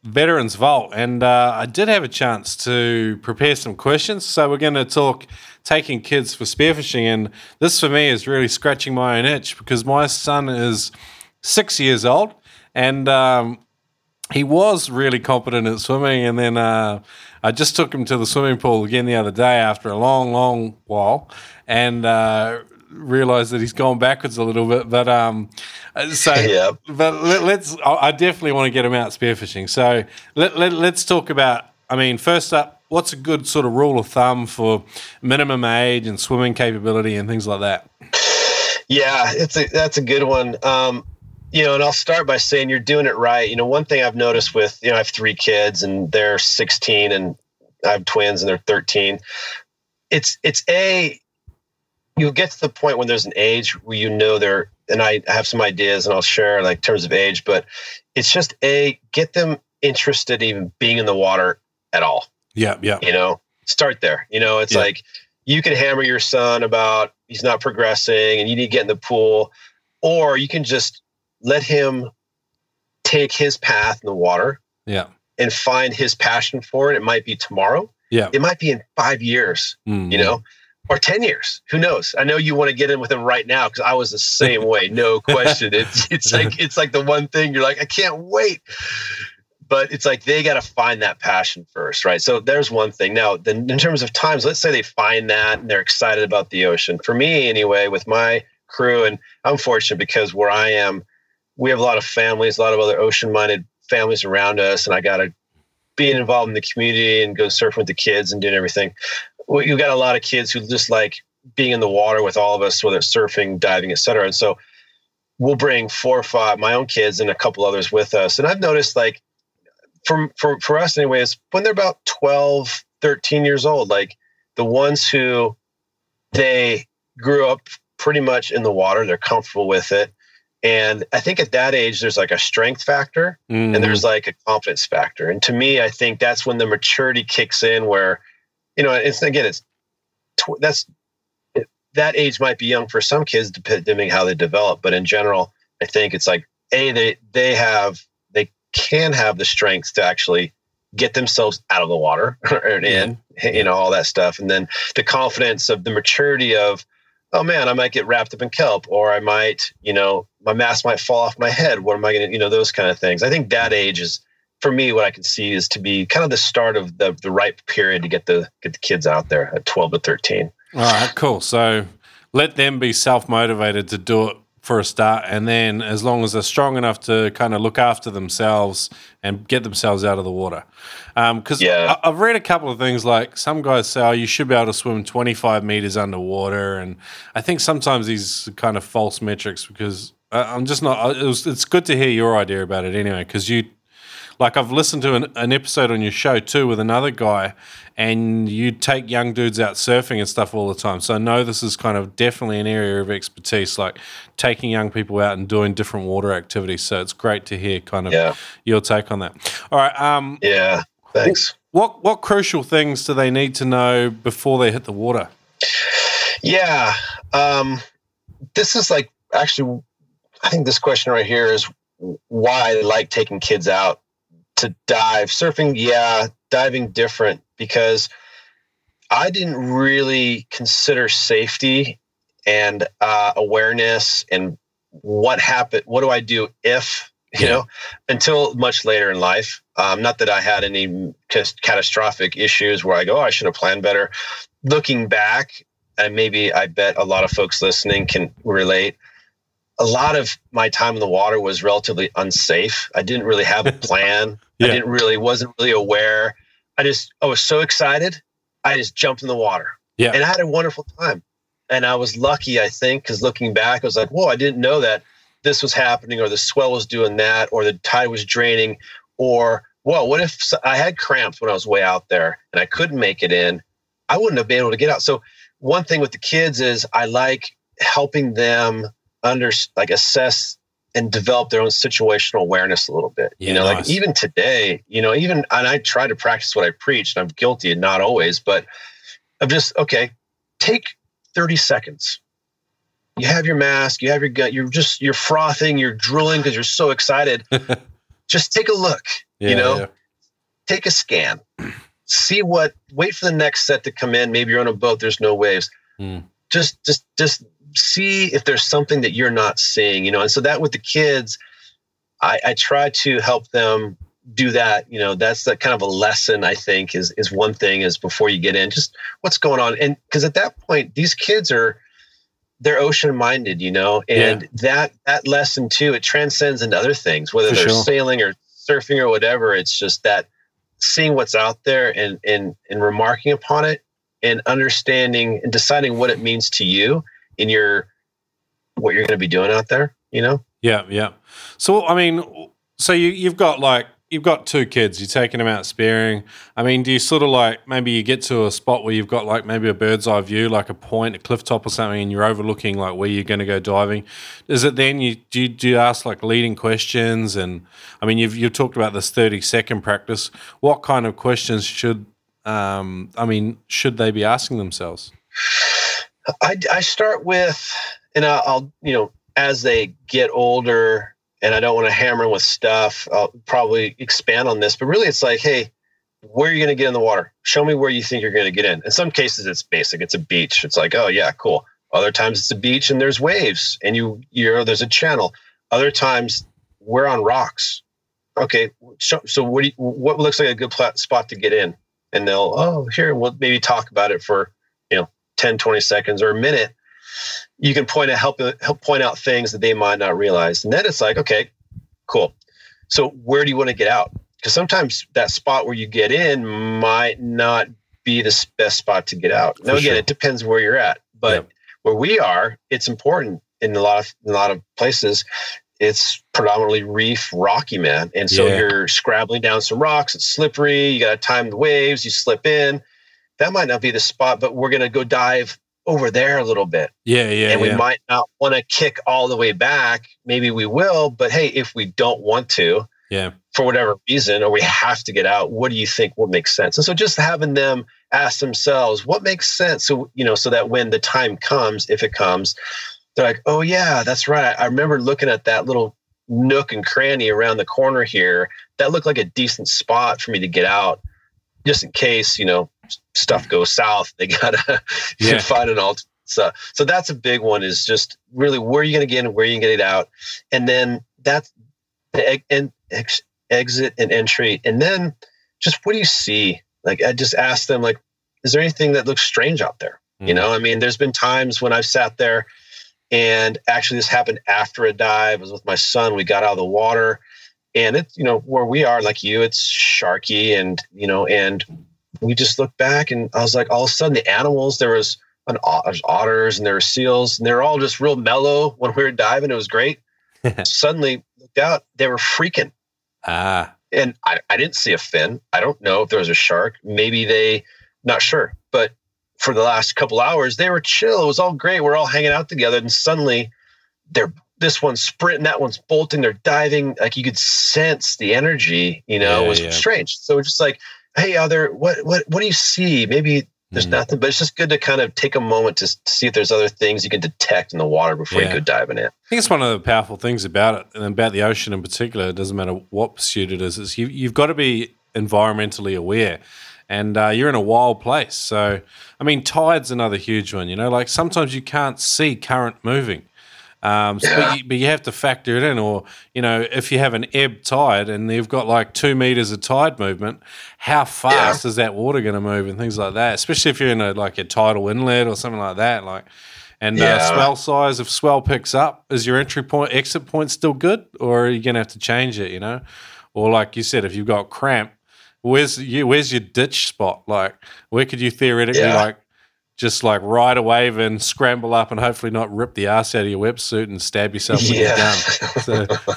S1: Veterans Vault, and uh, I did have a chance to prepare some questions. So we're going to talk taking kids for spearfishing, and this for me is really scratching my own itch because my son is six years old, and um, he was really competent at swimming, and then uh, I just took him to the swimming pool again the other day after a long, long while, and uh, realized that he's gone backwards a little bit. But um, so *laughs*
S2: Yeah.
S1: but let, us I I definitely want to get him out spearfishing. So let, let, let's talk about. I mean, first up, what's a good sort of rule of thumb for minimum age and swimming capability and things like that?
S2: Yeah, it's a that's a good one. Um, you know, and I'll start by saying you're doing it right. You know, one thing I've noticed with you know I have three kids and they're 16 and I have twins and they're 13. It's it's a you get to the point when there's an age where you know they're and I have some ideas and I'll share like terms of age, but it's just a get them interested in even being in the water at all.
S1: Yeah, yeah,
S2: you know start there. You know it's
S1: Yeah.
S2: like you can hammer your son about he's not progressing and you need to get in the pool or you can just let him take his path in the water
S1: yeah,
S2: and find his passion for it. It might be tomorrow.
S1: Yeah.
S2: it might be in five years
S1: Mm.
S2: you know or 10 years. Who knows? I know you want to get in with him right now because i was the same way no *laughs* question. It's it's like it's like the one thing you're like i can't wait. But it's like they got to find that passion first right? So there's one thing. Now then in terms of times let's say they find that and they're excited about the ocean. For me anyway with my crew and i'm fortunate because where i am we have a lot of families a lot of other ocean minded families around us and i got to being involved in the community and go surfing with the kids and doing everything well, you've got a lot of kids who just like being in the water with all of us, whether it's surfing, diving, et cetera. And so we'll bring four or five, my own kids and a couple others with us. And I've noticed like for, for, for us anyways, when they're about 12, 13 years old, like the ones who they grew up pretty much in the water, they're comfortable with it. And I think at that age, there's like a strength factor
S1: Mhm.
S2: and there's like a confidence factor. And to me, I think that's when the maturity kicks in, where you know, it's again, it's tw- that's it, that age might be young for some kids, depending on how they develop. But in general, I think it's like a they they have they can have the strength to actually get themselves out of the water *laughs* and in, you know, all that stuff, and then the confidence of the maturity of. Oh man, I might get wrapped up in kelp, or I might, you know, my mask might fall off my head. What am I going to, you know, those kind of things. I think that age is for me, what I can see is to be kind of the start of the the ripe period to get the get the kids out there at twelve to thirteen.
S1: All right, cool. So let them be self motivated to do it for a start, and then as long as they're strong enough to kind of look after themselves and get themselves out of the water. Um, because
S2: Yeah.
S1: I've read a couple of things like some guys say, oh, you should be able to swim 25 meters underwater. And I think sometimes these kind of false metrics because I- I'm just not, uh, it was, it's good to hear your idea about it anyway, because you, like I've listened to an, an episode on your show too with another guy, and you take young dudes out surfing and stuff all the time. So I know this is kind of definitely an area of expertise, like taking young people out and doing different water activities. So it's great to hear kind of
S2: Yeah.
S1: your take on that. All right, um,
S2: Yeah. Thanks.
S1: what what crucial things do they need to know before they hit the water?
S2: Yeah. Um, this is like actually, I think this question right here is why I like taking kids out to dive. Surfing, yeah, diving different because I didn't really consider safety and uh, awareness and what happened. What do I do if you
S1: Yeah.
S2: know until much later in life? Um, not that I had any catastrophic issues where I go, oh, I should have planned better. Looking back, and maybe I bet a lot of folks listening can relate. A lot of my time in the water was relatively unsafe. I didn't really have a *laughs* plan.
S1: Yeah.
S2: I didn't really wasn't really aware. I just I was so excited. I just jumped in the water.
S1: Yeah.
S2: And I had a wonderful time. And I was lucky, I think, because looking back, I was like, whoa, I didn't know that this was happening, or the swell was doing that, or the tide was draining, or whoa, what if I had cramps when I was way out there and I couldn't make it in? I wouldn't have been able to get out. So one thing with the kids is I like helping them under like assess and develop their own situational awareness a little bit.
S1: Yeah,
S2: you know,
S1: nice.
S2: like even today, you know, even and I try to practice what I preach, and I'm guilty and not always, but I'm just okay. Take 30 seconds. You have your mask, you have your gut, you're just you're frothing, you're drooling because you're so excited. *laughs* just take a look.
S1: Yeah,
S2: you know,
S1: yeah.
S2: take a scan, see what. Wait for the next set to come in. Maybe you're on a boat. There's no waves.
S1: Hmm.
S2: Just, just, just see if there's something that you're not seeing. You know, and so that with the kids, I, I try to help them do that. You know, that's that kind of a lesson. I think is is one thing is before you get in, just what's going on, and because at that point, these kids are they're ocean minded, you know, and that that lesson too, it transcends into other things, whether
S1: For
S2: they're
S1: sure.
S2: sailing or surfing or whatever. It's just that seeing what's out there and and and remarking upon it and understanding and deciding what it means to you in your what you're going to be doing out there, you know.
S1: Yeah, yeah. So I mean, so you you've got like you've got two kids. You're taking them out spearing. I mean, do you sort of like maybe you get to a spot where you've got like maybe a bird's eye view, like a point, a cliff top or something, and you're overlooking like where you're going to go diving? Is it then you do you, do you ask like leading questions? And I mean, you've you've talked about this 30 second practice. What kind of questions should um, I mean, should they be asking themselves?
S2: I, I start with, and I'll, I'll, you know, as they get older, and I don't want to hammer with stuff, I'll probably expand on this, but really it's like, hey, where are you going to get in the water? Show me where you think you're going to get in. In some cases, it's basic. It's a beach. It's like, oh yeah, cool. Other times it's a beach and there's waves and you, you're, there's a channel. Other times we're on rocks. Okay. So, so what you, what looks like a good spot to get in? And they'll, oh, here, we'll maybe talk about it for, you know, 10, 20 seconds or a minute. You can point out, help, help point out things that they might not realize. And then it's like, okay, cool. So where do you want to get out? Because sometimes that spot where you get in might not be the best spot to get out. Now
S1: For
S2: again,
S1: sure.
S2: it depends where you're at, but where we are, it's important in a lot of in a lot of places. It's predominantly reef, rocky man, and so
S1: Yeah.
S2: you're scrabbling down some rocks. It's slippery. You got to time the waves. You slip in. That might not be the spot, but we're going to go dive over there a little bit
S1: Yeah, yeah,
S2: and we
S1: yeah.
S2: might not want to kick all the way back. Maybe we will, but hey, if we don't want to,
S1: yeah.
S2: for whatever reason, or we have to get out, what do you think would make sense? And so just having them ask themselves what makes sense. So, you know, so that when the time comes, if it comes, they're like, oh, yeah, that's right. I remember looking at that little nook and cranny around the corner here. That looked like a decent spot for me to get out just in case, you know, stuff goes south. *laughs* They got to *laughs*
S1: Yeah. *laughs*
S2: find an alternate. So, so that's a big one is just really where are you going to get in where you to get it out? And then that's the and ex, exit and entry. And then just what do you see? Like I just asked them, like, is there anything that looks strange out there? You
S1: Mm.
S2: know, I mean, there's been times when I've sat there and actually this happened after a dive. I was with my son. We got out of the water and it's, you know, where we are, like you, it's sharky and, you know, and we just looked back and I was like, all of a sudden the animals, there was an there's otters and there were seals and they're all just real mellow when we were diving. It was great. *laughs* Suddenly looked out, they were freaking
S1: Ah,
S2: and I, I didn't see a fin. I don't know if there was a shark. Maybe they, not sure. But for the last couple hours, they were chill. It was all great. We're all hanging out together, and suddenly, they're this one's sprinting, that one's bolting, they're diving. Like you could sense the energy. You know,
S1: Yeah,
S2: it was
S1: yeah.
S2: strange. So it's just like, hey, other what what what do you see? Maybe there's
S1: Mm.
S2: nothing, but it's just good to kind of take a moment to, see if there's other things you can detect in the water before
S1: Yeah.
S2: you go diving in.
S1: I think it's one of the powerful things about it, and about the ocean in particular. It doesn't matter what pursuit it is; is you, you've got to be environmentally aware, and uh, you're in a wild place. So, I mean, tide's another huge one. You know, like sometimes you can't see current moving, um, so, but, you, but you have to factor it in. Or you know, if you have an ebb tide and you've got like two meters of tide movement, how fast is that water going to move and things like that? Especially if you're in a like a tidal inlet or something like that, like. And uh, swell size, if swell picks up, is your entry point, exit point still good, or are you going to have to change it? You know, or like you said, if you've got cramp, where's you, where's your ditch spot? Like, where could you theoretically
S2: Yeah.
S1: like just like ride a wave and scramble up and hopefully not rip the ass out of your wetsuit and stab yourself with you're done? So, *laughs*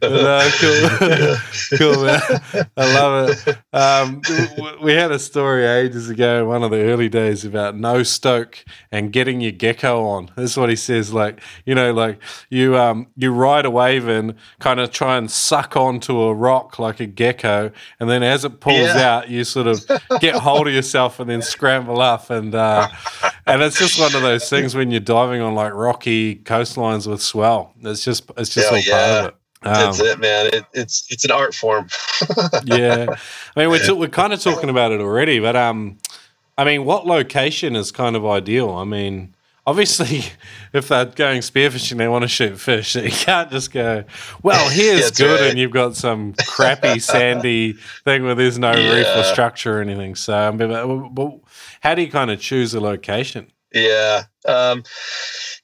S1: but, uh, cool, *laughs* cool man. I love it. Um, we had a story ages ago, one of the early days, about no stoke and getting your gecko on. This is what he says. Like you know, like you um you ride a wave and kind of try and suck onto a rock like a gecko, and then as it pulls
S2: Yeah.
S1: out, you sort of get hold of yourself and then scramble up and uh, and it's just one of those things when you're diving on like rocky coastlines with swell. It's just it's just
S2: Hell
S1: all part of
S2: yeah.
S1: it.
S2: That's it, man. It, it's it's an art form. *laughs*
S1: yeah, I mean we're t- we're kind of talking about it already, but um, I mean, what location is kind of ideal? I mean, obviously, *laughs* if they're going spearfishing, they want to shoot fish. *laughs* You can't just go, well, here's good,
S2: right.
S1: and you've got some crappy sandy thing where there's no reef or structure or anything. So, I mean, but how do you kind of choose a location?
S2: Yeah. Um,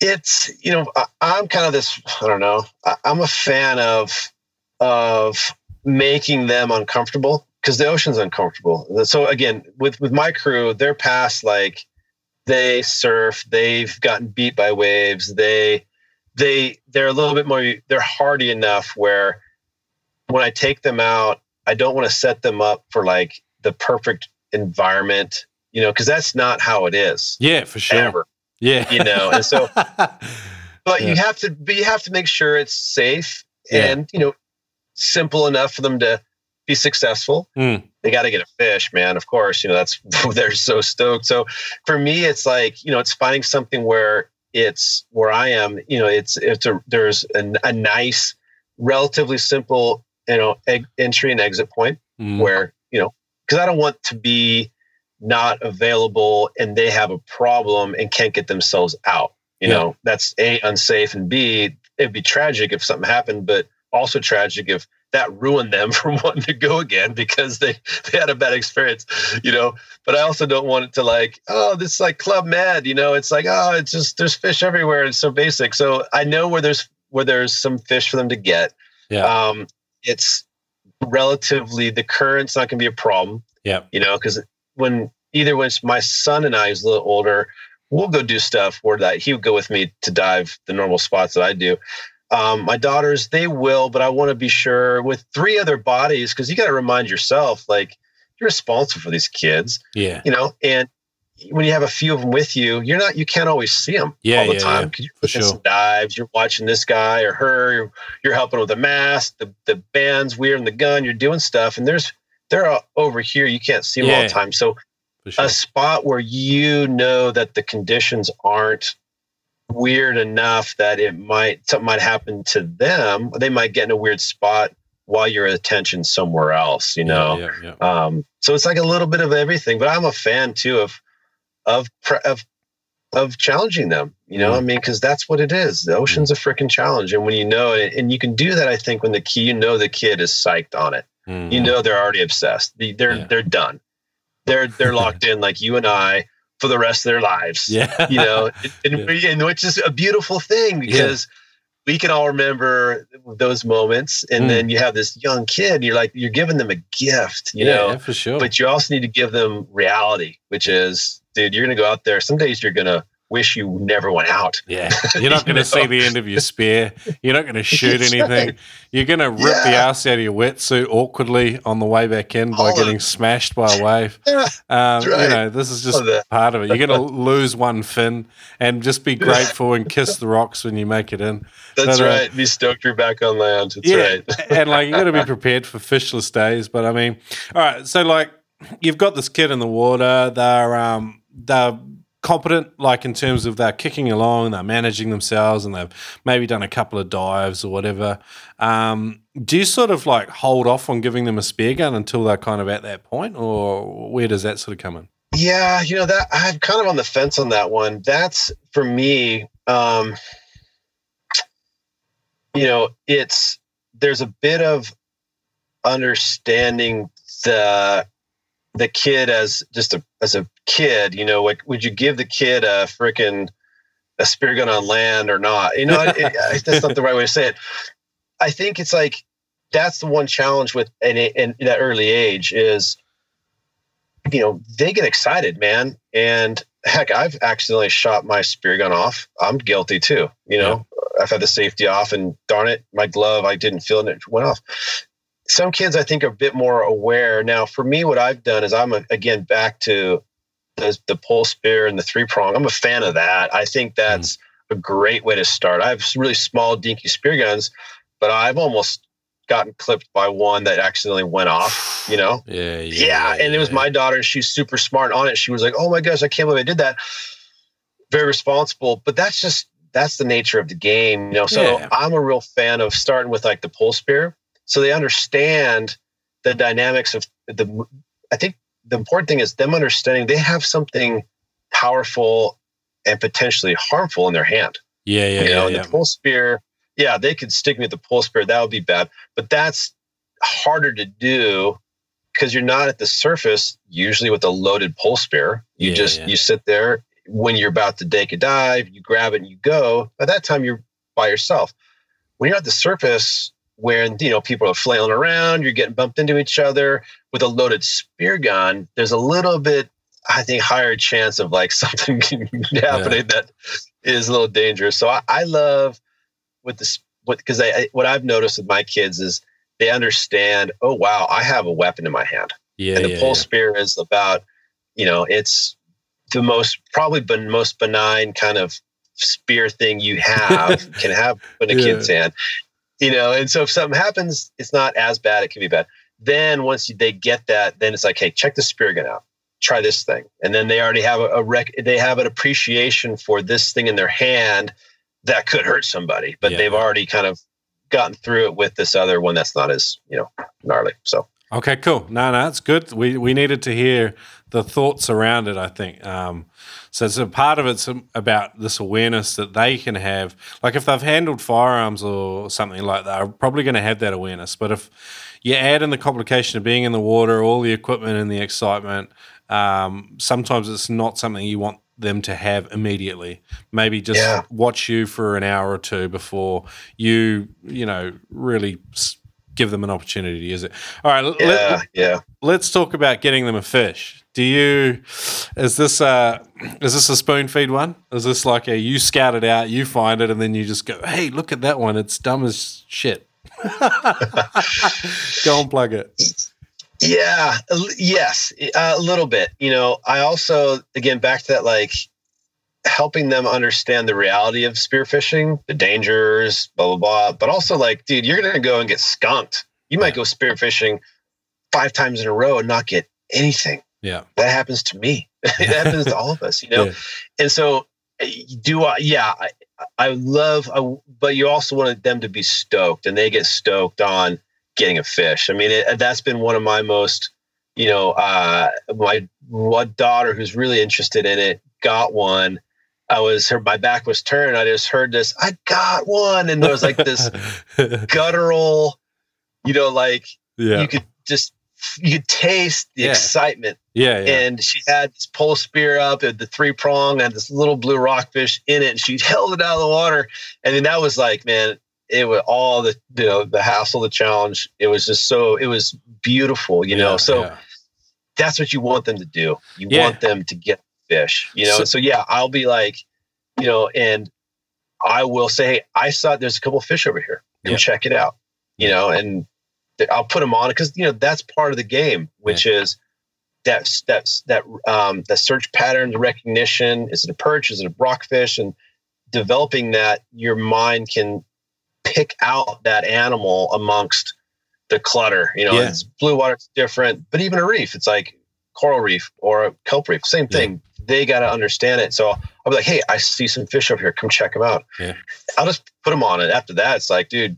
S2: it's, you know, I, I'm kind of this, I don't know, I, I'm a fan of, of making them uncomfortable because the ocean's uncomfortable. So again, with, with my crew, they're past like they surf, they've gotten beat by waves. They, they, they're a little bit more, they're hardy enough where when I take them out, I don't want to set them up for like the perfect environment, you know, because that's not how it is
S1: Yeah, for sure.
S2: ever
S1: Yeah,
S2: you know, and so- *laughs* but
S1: Yeah.
S2: you have to but you have to make sure it's safe
S1: Yeah.
S2: and you know simple enough for them to be successful
S1: Mm.
S2: they got to get a fish man of course you know that's *laughs* they're so stoked so for me it's like you know it's finding something where it's where i am you know it's it's a there's a, a nice relatively simple you know eg- entry and exit point
S1: Mm.
S2: where you know because i don't want to be not available and they have a problem and can't get themselves out you
S1: Yeah.
S2: know that's a unsafe and b it'd be tragic if something happened but also tragic if that ruined them *laughs* from wanting to go again because they they had a bad experience you know but i also don't want it to like oh this is like club med you know it's like oh it's just there's fish everywhere it's so basic so i know where there's where there's some fish for them to get
S1: Yeah.
S2: um it's relatively the current's not going to be a problem
S1: Yeah.
S2: you know because when either when my son and i was a little older we'll go do stuff where that he would go with me to dive the normal spots that i do um, my daughters they will but i want to be sure with three other bodies because you got to remind yourself like you're responsible for these kids
S1: Yeah.
S2: you know and when you have a few of them with you you're not you can't always see them
S1: Yeah,
S2: all the
S1: yeah,
S2: time
S1: yeah,
S2: you're
S1: for sure.
S2: some dives you're watching this guy or her you're, you're helping with the mask the, the band's weirding the gun you're doing stuff and there's they're over here. You can't see them all the time. So
S1: sure.
S2: a spot where you know that the conditions aren't weird enough that it might something might happen to them they might get in a weird spot while your attention somewhere else you know?
S1: Yeah, yeah, yeah.
S2: um, so it's like a little bit of everything but i'm a fan too of of pre- of of challenging them you know
S1: Mm.
S2: i mean? Because that's what it is. The ocean's a freaking challenge. And when you know it and you can do that i think when the key you know the kid is psyched on it
S1: Mm.
S2: you know they're already obsessed they're
S1: Yeah.
S2: they're done they're they're *laughs* locked in like you and i for the rest of their lives
S1: yeah.
S2: you know *laughs* and, and which is a beautiful thing because we can all remember those moments and
S1: Mm.
S2: then you have this young kid you're like you're giving them a gift you
S1: yeah,
S2: know
S1: for sure.
S2: but you also need to give them reality which is dude you're gonna go out there some days you're gonna wish you never went out
S1: Yeah, you're not *laughs* going to see the end of your spear. You're not going *laughs* to shoot
S2: That's
S1: anything.
S2: right.
S1: You're going to rip the ass out of your wetsuit awkwardly on the way back in by getting smashed by a wave. *laughs*
S2: Yeah,
S1: Um, You know, this is just
S2: All of that.
S1: part of it. You're going to lose one fin and just be grateful and kiss the rocks when you make it in.
S2: that's
S1: But, uh,
S2: right be stoked you're back on land that's
S1: yeah,
S2: right
S1: and like you got to be prepared for fishless days. But I mean, all right. So like, you've got this kid in the water. They're um they're competent, like in terms of they're kicking along, they're managing themselves, and they've maybe done a couple of dives or whatever. Um, do you sort of like hold off on giving them a spear gun until they're kind of at that point, or where does that sort of come in?
S2: Yeah, you know that I'm kind of on the fence on that one. That's for me. Um, you know, it's there's a bit of understanding the the kid as just a as a kid. You know, like would you give the kid a freaking a spear gun on land or not? You know, it, it, that's not the right way to say it. I think it's like that's the one challenge with in, in that early age is you know, they get excited, man. And heck, I've accidentally shot my spear gun off. I'm guilty too. You know, I've had the safety off, and darn it, my glove, I didn't feel it, and it went off. Some kids, I think, are a bit more aware. Now, for me, what I've done is I'm again back to the, the pole spear and the three prong. I'm a fan of that. I think hmm. that's a great way to start. I have really small, dinky spear guns, but I've almost gotten clipped by one that accidentally went off, you know? *sighs*
S1: Yeah,
S2: Yeah, and it was my daughter, she's super smart on it. She was like, "Oh my gosh, I can't believe I did that." Very responsible, but that's just that's the nature of the game. You know, so
S1: Yeah.
S2: I'm a real fan of starting with like the pole spear, so they understand the dynamics of the. I think the important thing is them understanding they have something powerful and potentially harmful in their hand.
S1: Yeah, yeah,
S2: you know,
S1: yeah.
S2: the pole spear, yeah, they could stick me with the pole spear. That would be bad, but that's harder to do because you're not at the surface usually with a loaded pole spear. You
S1: Yeah,
S2: just you sit there when you're about to take a dive, you grab it and you go. By that time, you're by yourself. When you're at the surface, where you know people are flailing around, you're getting bumped into each other with a loaded spear gun. There's a little bit, I think, higher chance of like *laughs* something happening that is a little dangerous. So I, I love with this, what because I, I what I've noticed with my kids is they understand. Oh wow, I have a weapon in my hand
S1: yeah,
S2: and the
S1: yeah,
S2: pole
S1: yeah.
S2: spear is about you know it's the most probably ben, most benign kind of spear thing you have can have in a *laughs*
S1: Yeah.
S2: kid's hand you know and so if something happens it's not as bad it can be bad then once they get that then it's like hey check the spear gun out try this thing and then they already have a, a rec they have an appreciation for this thing in their hand that could hurt somebody but
S1: Yeah.
S2: they've already kind of gotten through it with this other one that's not as you know gnarly so
S1: Okay, cool. No, no, it's good. We we needed to hear the thoughts around it. I think. Um, so, so part of it's about this awareness that they can have. Like if they've handled firearms or something like that, are probably going to have that awareness. But if you add in the complication of being in the water, all the equipment and the excitement, um, sometimes it's not something you want them to have immediately. Maybe just
S2: Yeah.
S1: watch you for an hour or two before you, you know, really give them an opportunity to use it. All right, let-
S2: yeah yeah
S1: let's talk about getting them a fish. Do you is this a is this a spoon feed one? Is this like a you scout it out, you find it, and then you just go, hey, look at that one. It's dumb as shit. *laughs* go and plug it.
S2: Yeah, yes, a little bit. You know, I also again back to that like helping them understand the reality of spearfishing, the dangers, blah blah blah. But also like, dude, you're gonna go and get skunked. You might go spearfishing five times in a row and not get anything.
S1: Yeah.
S2: That happens to me. *laughs* it happens to all of us, you know.
S1: Yeah.
S2: And so, uh, do I? Yeah, I, I love, I, but you also wanted them to be stoked, and they get stoked on getting a fish. I mean, it, that's been one of my most, you know, uh, my one daughter who's really interested in it got one. I was her, my back was turned. I just heard this. I got one, and there was like this *laughs* guttural, you know, like
S1: yeah.
S2: you could just you taste the
S1: Yeah.
S2: excitement
S1: yeah, yeah.
S2: and she had this pole spear up and the three prong and this little blue rockfish in it and she *laughs* held it out of the water and then that was like man it was all the you know the hassle the challenge it was just so it was beautiful you know so
S1: yeah.
S2: that's what you want them to do you
S1: Yeah.
S2: want them to get fish you know
S1: So-
S2: so, yeah i'll be like you know and i will say hey i saw there's a couple of fish over here come
S1: Yeah.
S2: check it out you know and i'll put them on it because you know that's part of the game which is that that's that um that search pattern the recognition. Is it a perch? Is it a rockfish and developing that your mind can pick out that animal amongst the clutter you know
S1: Yeah.
S2: it's blue water it's different but even a reef it's like coral reef or a kelp reef same
S1: Yeah.
S2: thing. They got to understand it. So i'll be like hey i see some fish over here. Come check them out.
S1: Yeah.
S2: i'll just put them on it. After that it's like dude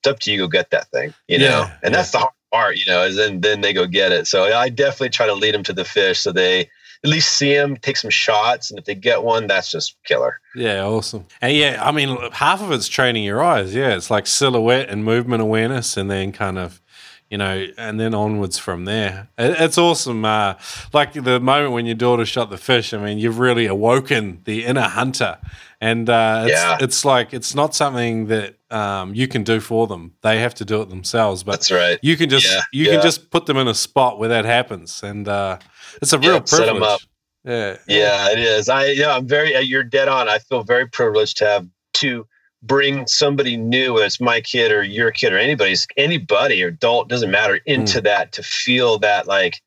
S2: it's up to you go get that thing you know
S1: Yeah,
S2: and that's the hard part you know is then then they go get it so i definitely try to lead them to the fish so they at least see them take some shots and if they get one that's just killer
S1: Yeah, awesome. And yeah, I mean, half of it's training your eyes. Yeah, it's like silhouette and movement awareness, and then kind of, you know, and then onwards from there. It, it's awesome. Uh, like the moment when your daughter shot the fish, I mean, you've really awoken the inner hunter. And uh, it's,
S2: Yeah.
S1: it's like, it's not something that um, you can do for them. They have to do it themselves. But
S2: that's right
S1: you can just
S2: Yeah,
S1: you
S2: yeah.
S1: can just put them in a spot where that happens, and uh, it's a real
S2: Yeah, set 'em
S1: privilege. Yeah,
S2: Yeah, it is. I yeah, I'm very. uh, You're dead on. I feel very privileged to have to bring somebody new, whether it's my kid or your kid or anybody's anybody or adult doesn't matter into that to feel that like,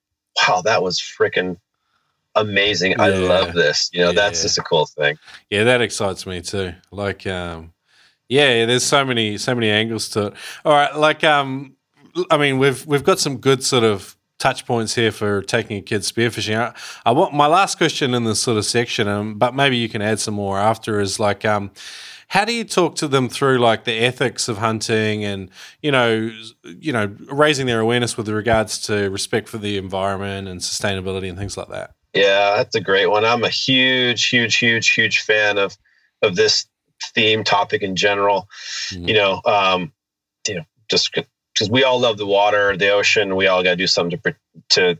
S2: wow, that was freaking amazing. I love this. You know, that's
S1: Yeah.
S2: just a cool thing.
S1: Yeah, that excites me too. Like, um, yeah, there's so many, so many angles to it. All right, like, um, I mean, we've we've got some good sort of touch points here for taking a kid spearfishing. I, I want my last question in this sort of section, um, but maybe you can add some more after. Is like, um, how do you talk to them through like the ethics of hunting and you know, you know, raising their awareness with regards to respect for the environment and sustainability and things like that?
S2: Yeah, that's a great one. I'm a huge, huge, huge, huge fan of of this theme topic in general.
S1: Mhm.
S2: You know, um, you know, just because we all love the water, the ocean, we all got to do something to to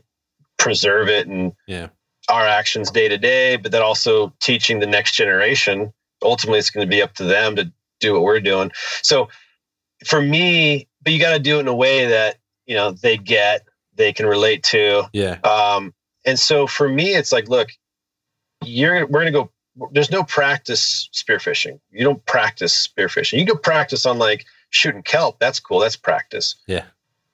S2: preserve it and
S1: Yeah.
S2: our actions day to day. But then also teaching the next generation. Ultimately, it's going to be up to them to do what we're doing. So, for me, but you got to do it in a way that you know they get, they can relate to.
S1: Yeah.
S2: Um, and so for me, it's like, look, you're we're gonna go. There's no practice spearfishing. You don't practice spearfishing. You go practice on like shooting kelp. That's cool. That's practice.
S1: Yeah.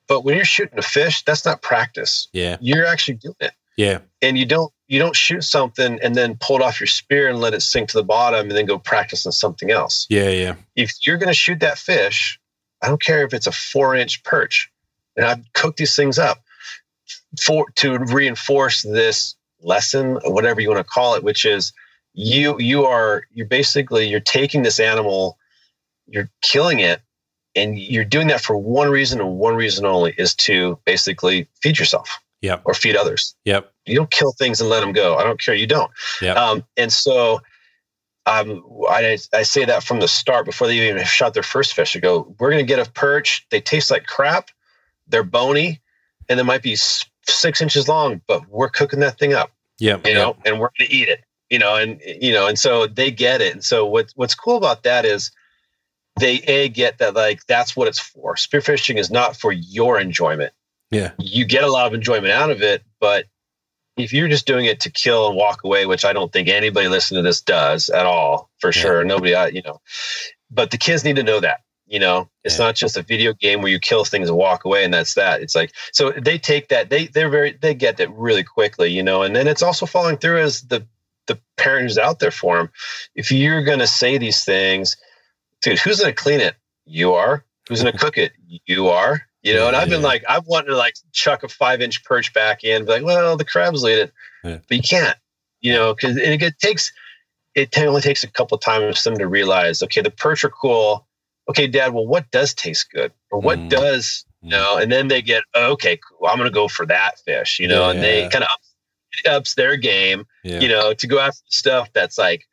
S2: But when you're shooting a fish, that's not practice.
S1: Yeah.
S2: You're actually doing it,
S1: Yeah.
S2: and you don't you don't shoot something and then pull it off your spear and let it sink to the bottom and then go practice on something else.
S1: Yeah. Yeah.
S2: If you're gonna shoot that fish, I don't care if it's a four inch perch, and I've cooked these things up for to reinforce this lesson, whatever you want to call it, which is you you are you're basically you're taking this animal, you're killing it, and you're doing that for one reason and one reason only is to basically feed yourself
S1: Yep.
S2: or feed others.
S1: Yep.
S2: You don't kill things and let them go. I don't care. You don't.
S1: Yep.
S2: Um, and so um, I, I say that from the start before they even shot their first fish. I go, we're going to get a perch. They taste like crap. They're bony and they might be six inches long, but we're cooking that thing up,
S1: Yep.
S2: you know, and we're going to eat it, you know, and, you know, and so they get it. And so what, what's cool about that is they a get that like, that's what it's for. Spearfishing is not for your enjoyment
S1: Yeah.
S2: you get a lot of enjoyment out of it, but if you're just doing it to kill and walk away, which I don't think anybody listening to this does at all, for
S1: Yeah.
S2: sure. Nobody, I- you know, but the kids need to know that, you know, it's
S1: Yeah.
S2: not just a video game where you kill things and walk away and that's that. It's like, so they take that, they, they're very, they get that really quickly, you know, and then it's also following through as the, the parent who's out there for them. If you're going to say these things, dude, who's going to clean it? You are. Who's going to cook it? You are. You know, and I've been
S1: Yeah.
S2: like, I've wanted to like chuck a five inch perch back in, be like, well, the crabs eat it,
S1: Yeah.
S2: but you can't, you know, because it, it takes, it only takes a couple of times for them to realize, okay, the perch are cool. Okay, Dad, well, what does taste good, or what
S1: Mm.
S2: does, you know, and then they get, oh, okay, cool, I'm going to go for that fish, you know, and they kind of ups, ups their game,
S1: Yeah.
S2: you know, to go after stuff that's like,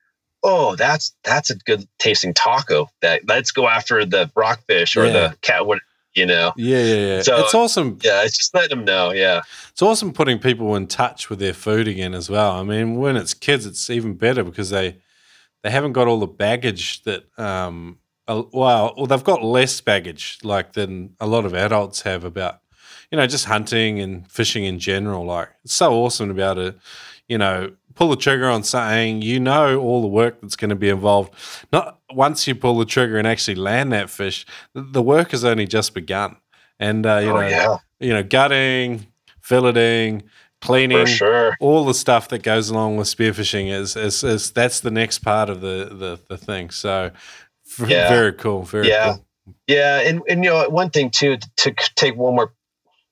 S2: oh, that's that's a good tasting taco. That let's go after the rockfish or
S1: Yeah.
S2: the cat. What you know?
S1: Yeah. Yeah. Yeah.
S2: So-
S1: it's awesome.
S2: Yeah, it's just letting them know. Yeah,
S1: It's awesome putting people in touch with their food again as well. I mean, when it's kids, it's even better because they they haven't got all the baggage that um well, well they've got less baggage like than a lot of adults have about you know just hunting and fishing in general. Like it's so awesome to be able to you know pull the trigger on something. You know all the work that's going to be involved. Not once you pull the trigger and actually land that fish, the- work has only just begun. And uh, you
S2: oh,
S1: know,
S2: yeah,
S1: you know, gutting, filleting, cleaning,
S2: sure.
S1: all the stuff that goes along with spearfishing is, is, is that's the next part of the, the, the thing. So
S2: Yeah.
S1: very cool. Very
S2: Yeah.
S1: cool.
S2: Yeah, and and you know one thing too to take one more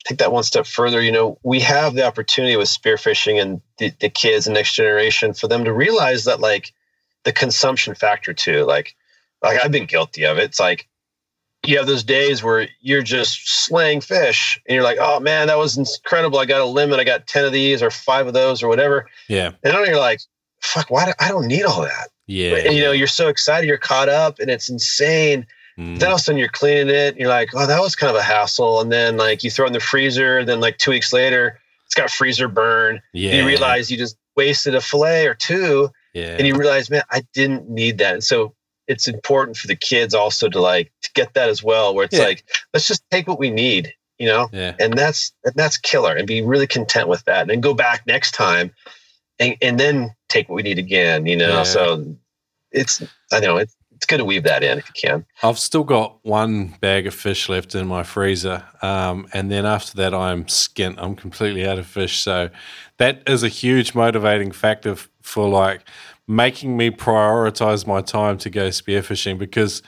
S2: take that one step further. You know, we have the opportunity with spearfishing and the, the kids and next generation for them to realize that like the consumption factor too. Like, like I've been guilty of it. It's like you have those days where you're just slaying fish and you're like, oh man, that was incredible. I got a limit. I got ten of these or five of those or whatever.
S1: Yeah.
S2: And then you're like, fuck, why? Do, I don't need all that.
S1: Yeah.
S2: And, you know, you're so excited, you're caught up, and it's insane.
S1: Mm.
S2: Then all of a sudden you're cleaning it. And you're like, oh, that was kind of a hassle. And then like you throw it in the freezer. Then like two weeks later, it's got freezer burn.
S1: yeah.
S2: And you realize you just wasted a fillet or two.
S1: yeah.
S2: And you realize, man, I didn't need that. And so it's important for the kids also to like to get that as well, where it's
S1: Yeah.
S2: like, let's just take what we need, you know?
S1: yeah.
S2: And that's and that's killer. And be really content with that. And then go back next time and, and then take what we need again, you know.
S1: Yeah.
S2: So it's I know it's it's good to weave that in if you can.
S1: I've still got one bag of fish left in my freezer. Um, and then after that, I'm skint. I'm completely out of fish. So that is a huge motivating factor for like making me prioritize my time to go spearfishing because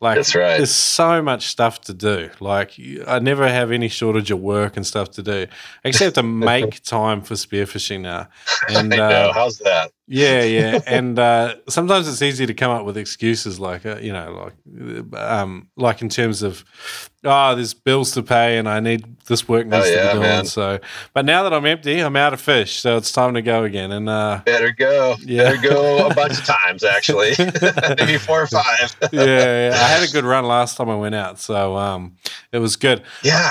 S1: Like
S2: That's right.
S1: There's so much stuff to do. Like I never have any shortage of work and stuff to do. Have to *laughs* make time for spearfishing now. And
S2: I know.
S1: uh,
S2: How's that?
S1: Yeah, yeah, and uh, sometimes it's easy to come up with excuses like, uh, you know, like, um, like in terms of, oh, there's bills to pay and I need this work needs
S2: Oh, yeah,
S1: to be done.
S2: man.
S1: So, but now that I'm empty, I'm out of fish, so it's time to go again. And uh,
S2: Better go.
S1: Yeah.
S2: Better go a *laughs* bunch of times, actually. *laughs* Maybe four or five. *laughs*
S1: yeah, yeah, I had a good run last time I went out, so um, it was good.
S2: Yeah.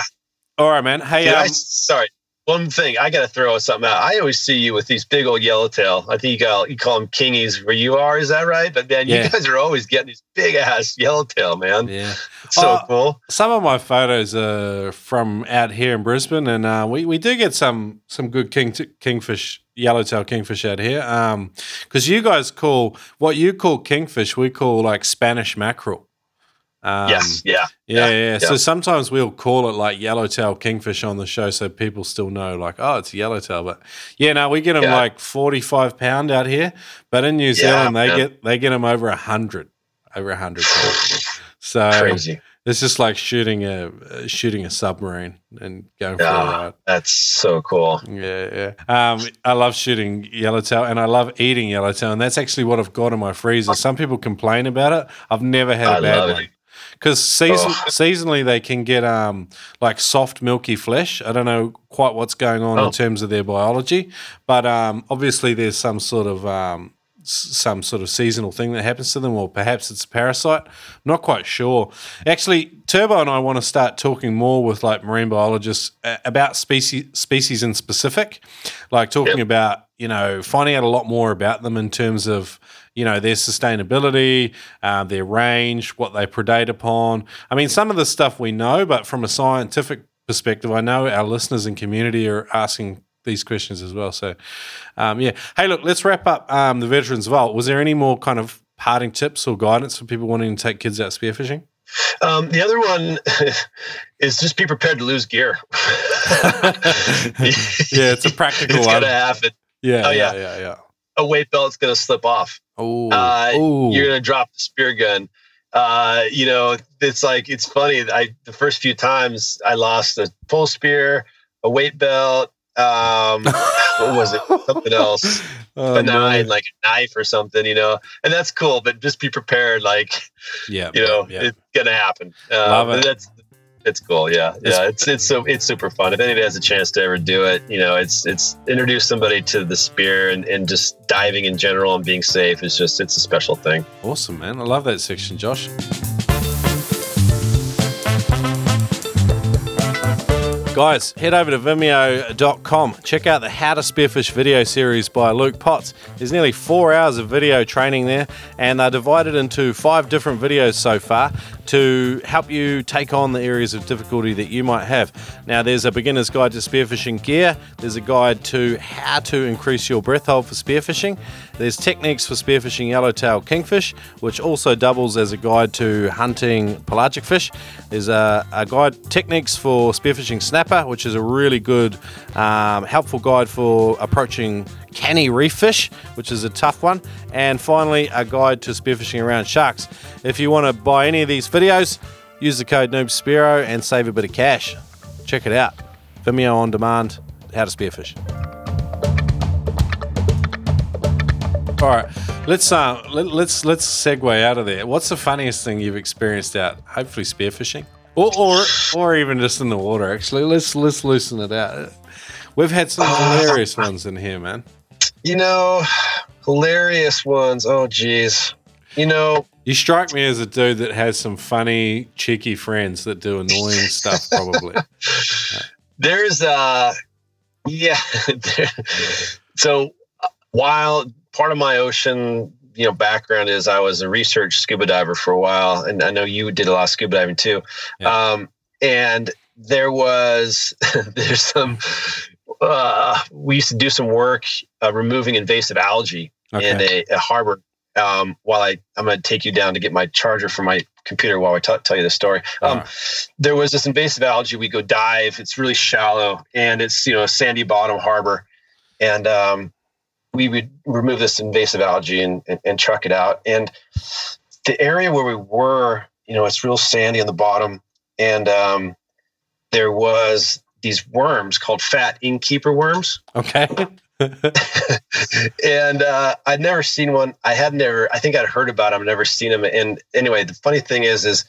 S1: All right, man. Hey,
S2: Dude, I,
S1: um,
S2: sorry. One thing I got to throw something out. I always see you with these big old yellowtail. I think you got you call them kingies where you are. Is that right? But man,
S1: Yeah.
S2: you guys are always getting these big ass yellowtail, man.
S1: yeah.
S2: It's so
S1: Uh,
S2: cool.
S1: Some of my photos are from out here in Brisbane, and uh, we, we do get some some good king kingfish, yellowtail kingfish out here. Because you guys call what you call kingfish, we call like Spanish mackerel. Um,
S2: yes. Yeah.
S1: Yeah,
S2: Yeah,
S1: yeah, So sometimes we'll call it like yellowtail kingfish on the show, so people still know, like, oh, it's yellowtail. But yeah, no, we get them
S2: Yeah.
S1: like forty-five pound out here, but in New
S2: Yeah,
S1: Zealand they
S2: man.
S1: get they get them over a hundred, over a hundred pounds. *sighs* So
S2: Crazy.
S1: it's just like shooting a uh, shooting a submarine and going for a ride.
S2: That's so cool.
S1: Yeah, yeah. Um, I love shooting yellowtail and I love eating yellowtail, and that's actually what I've got in my freezer. Some people complain about it. I've never had a bad one
S2: it.
S1: Because season,
S2: Oh.
S1: seasonally they can get um like soft milky flesh. I don't know quite what's going on
S2: Oh.
S1: in terms of their biology, but um obviously there's some sort of um some sort of seasonal thing that happens to them, or perhaps it's a parasite. Not quite sure. Actually, Turbo and I want to start talking more with like marine biologists about species species in specific, like talking
S2: Yep.
S1: about you know finding out a lot more about them in terms of you know their sustainability, uh, their range, what they predate upon. I mean, some of the stuff we know, but from a scientific perspective, I know our listeners and community are asking these questions as well. So, um, yeah. Hey, look, let's wrap up um, the Veterans Vault. Was there any more kind of parting tips or guidance for people wanting to take kids out spearfishing?
S2: Um, the other one *laughs* is just be prepared to lose gear. *laughs* *laughs*
S1: Yeah, it's a practical
S2: it's
S1: one.
S2: gonna happen.
S1: Yeah,
S2: Oh,
S1: yeah,
S2: yeah.
S1: yeah, yeah.
S2: A weight belt's gonna slip off.
S1: Oh,
S2: Uh. You're gonna drop the spear gun. Uh, you know, it's like it's funny. I the first few times I lost a full spear, a weight belt. Um, *laughs* what was it? Something else. *laughs*
S1: Oh, no.
S2: nine, like a knife or something, you know. And that's cool, but just be prepared. Like
S1: Yeah,
S2: you know,
S1: yeah.
S2: it's gonna happen. Uh,
S1: Love it.
S2: That's it's cool. Yeah, yeah. It's it's so it's super fun. If anybody has a chance to ever do it, you know, it's it's introduce somebody to the spear and, and just diving in general and being safe is just it's a special thing.
S1: Awesome, man. I love that section, Josh. Guys, head over to vimeo.com. Check out the How to Spearfish video series by Luke Potts. There's nearly four hours of video training there, and they're divided into five different videos so far to help you take on the areas of difficulty that you might have. Now, there's a beginner's guide to spearfishing gear, there's a guide to how to increase your breath hold for spearfishing, there's techniques for spearfishing yellowtail kingfish, which also doubles as a guide to hunting pelagic fish. There's a, a guide techniques for spearfishing snapper, which is a really good, um, helpful guide for approaching canny reef fish, which is a tough one. And finally, a guide to spearfishing around sharks. If you want to buy any of these videos, use the code NoobSpearo and save a bit of cash. Check it out. Vimeo on demand, how to spearfish. All right, let's uh, let, let's let's segue out of there. What's the funniest thing you've experienced out? Hopefully, spearfishing, or or or even just in the water. Actually, let's let's loosen it out. We've had some hilarious ones in here, man.
S2: You know, hilarious ones. Oh geez. You know,
S1: You strike me as a dude that has some funny, cheeky friends that do annoying stuff. Probably. *laughs*
S2: there's uh yeah *laughs* so uh, while part of my ocean you know background is i was a research scuba diver for a while and i know you did a lot of scuba diving too
S1: Yeah.
S2: um and there was *laughs* there's some uh we used to do some work uh, removing invasive algae in a, a harbor um while i i'm going to take you down to get my charger for my computer while i t- tell you the story um,
S1: right.
S2: there was this invasive algae. We go dive. It's really shallow and it's you know a sandy bottom harbor, and um, we would remove this invasive algae and, and and truck it out. And the area where we were you know, it's real sandy on the bottom. And um, there was these worms called fat innkeeper worms.
S1: Okay. *laughs* *laughs*
S2: and uh, I'd never seen one. I had never, I think I'd heard about them, never seen them. And anyway, the funny thing is, is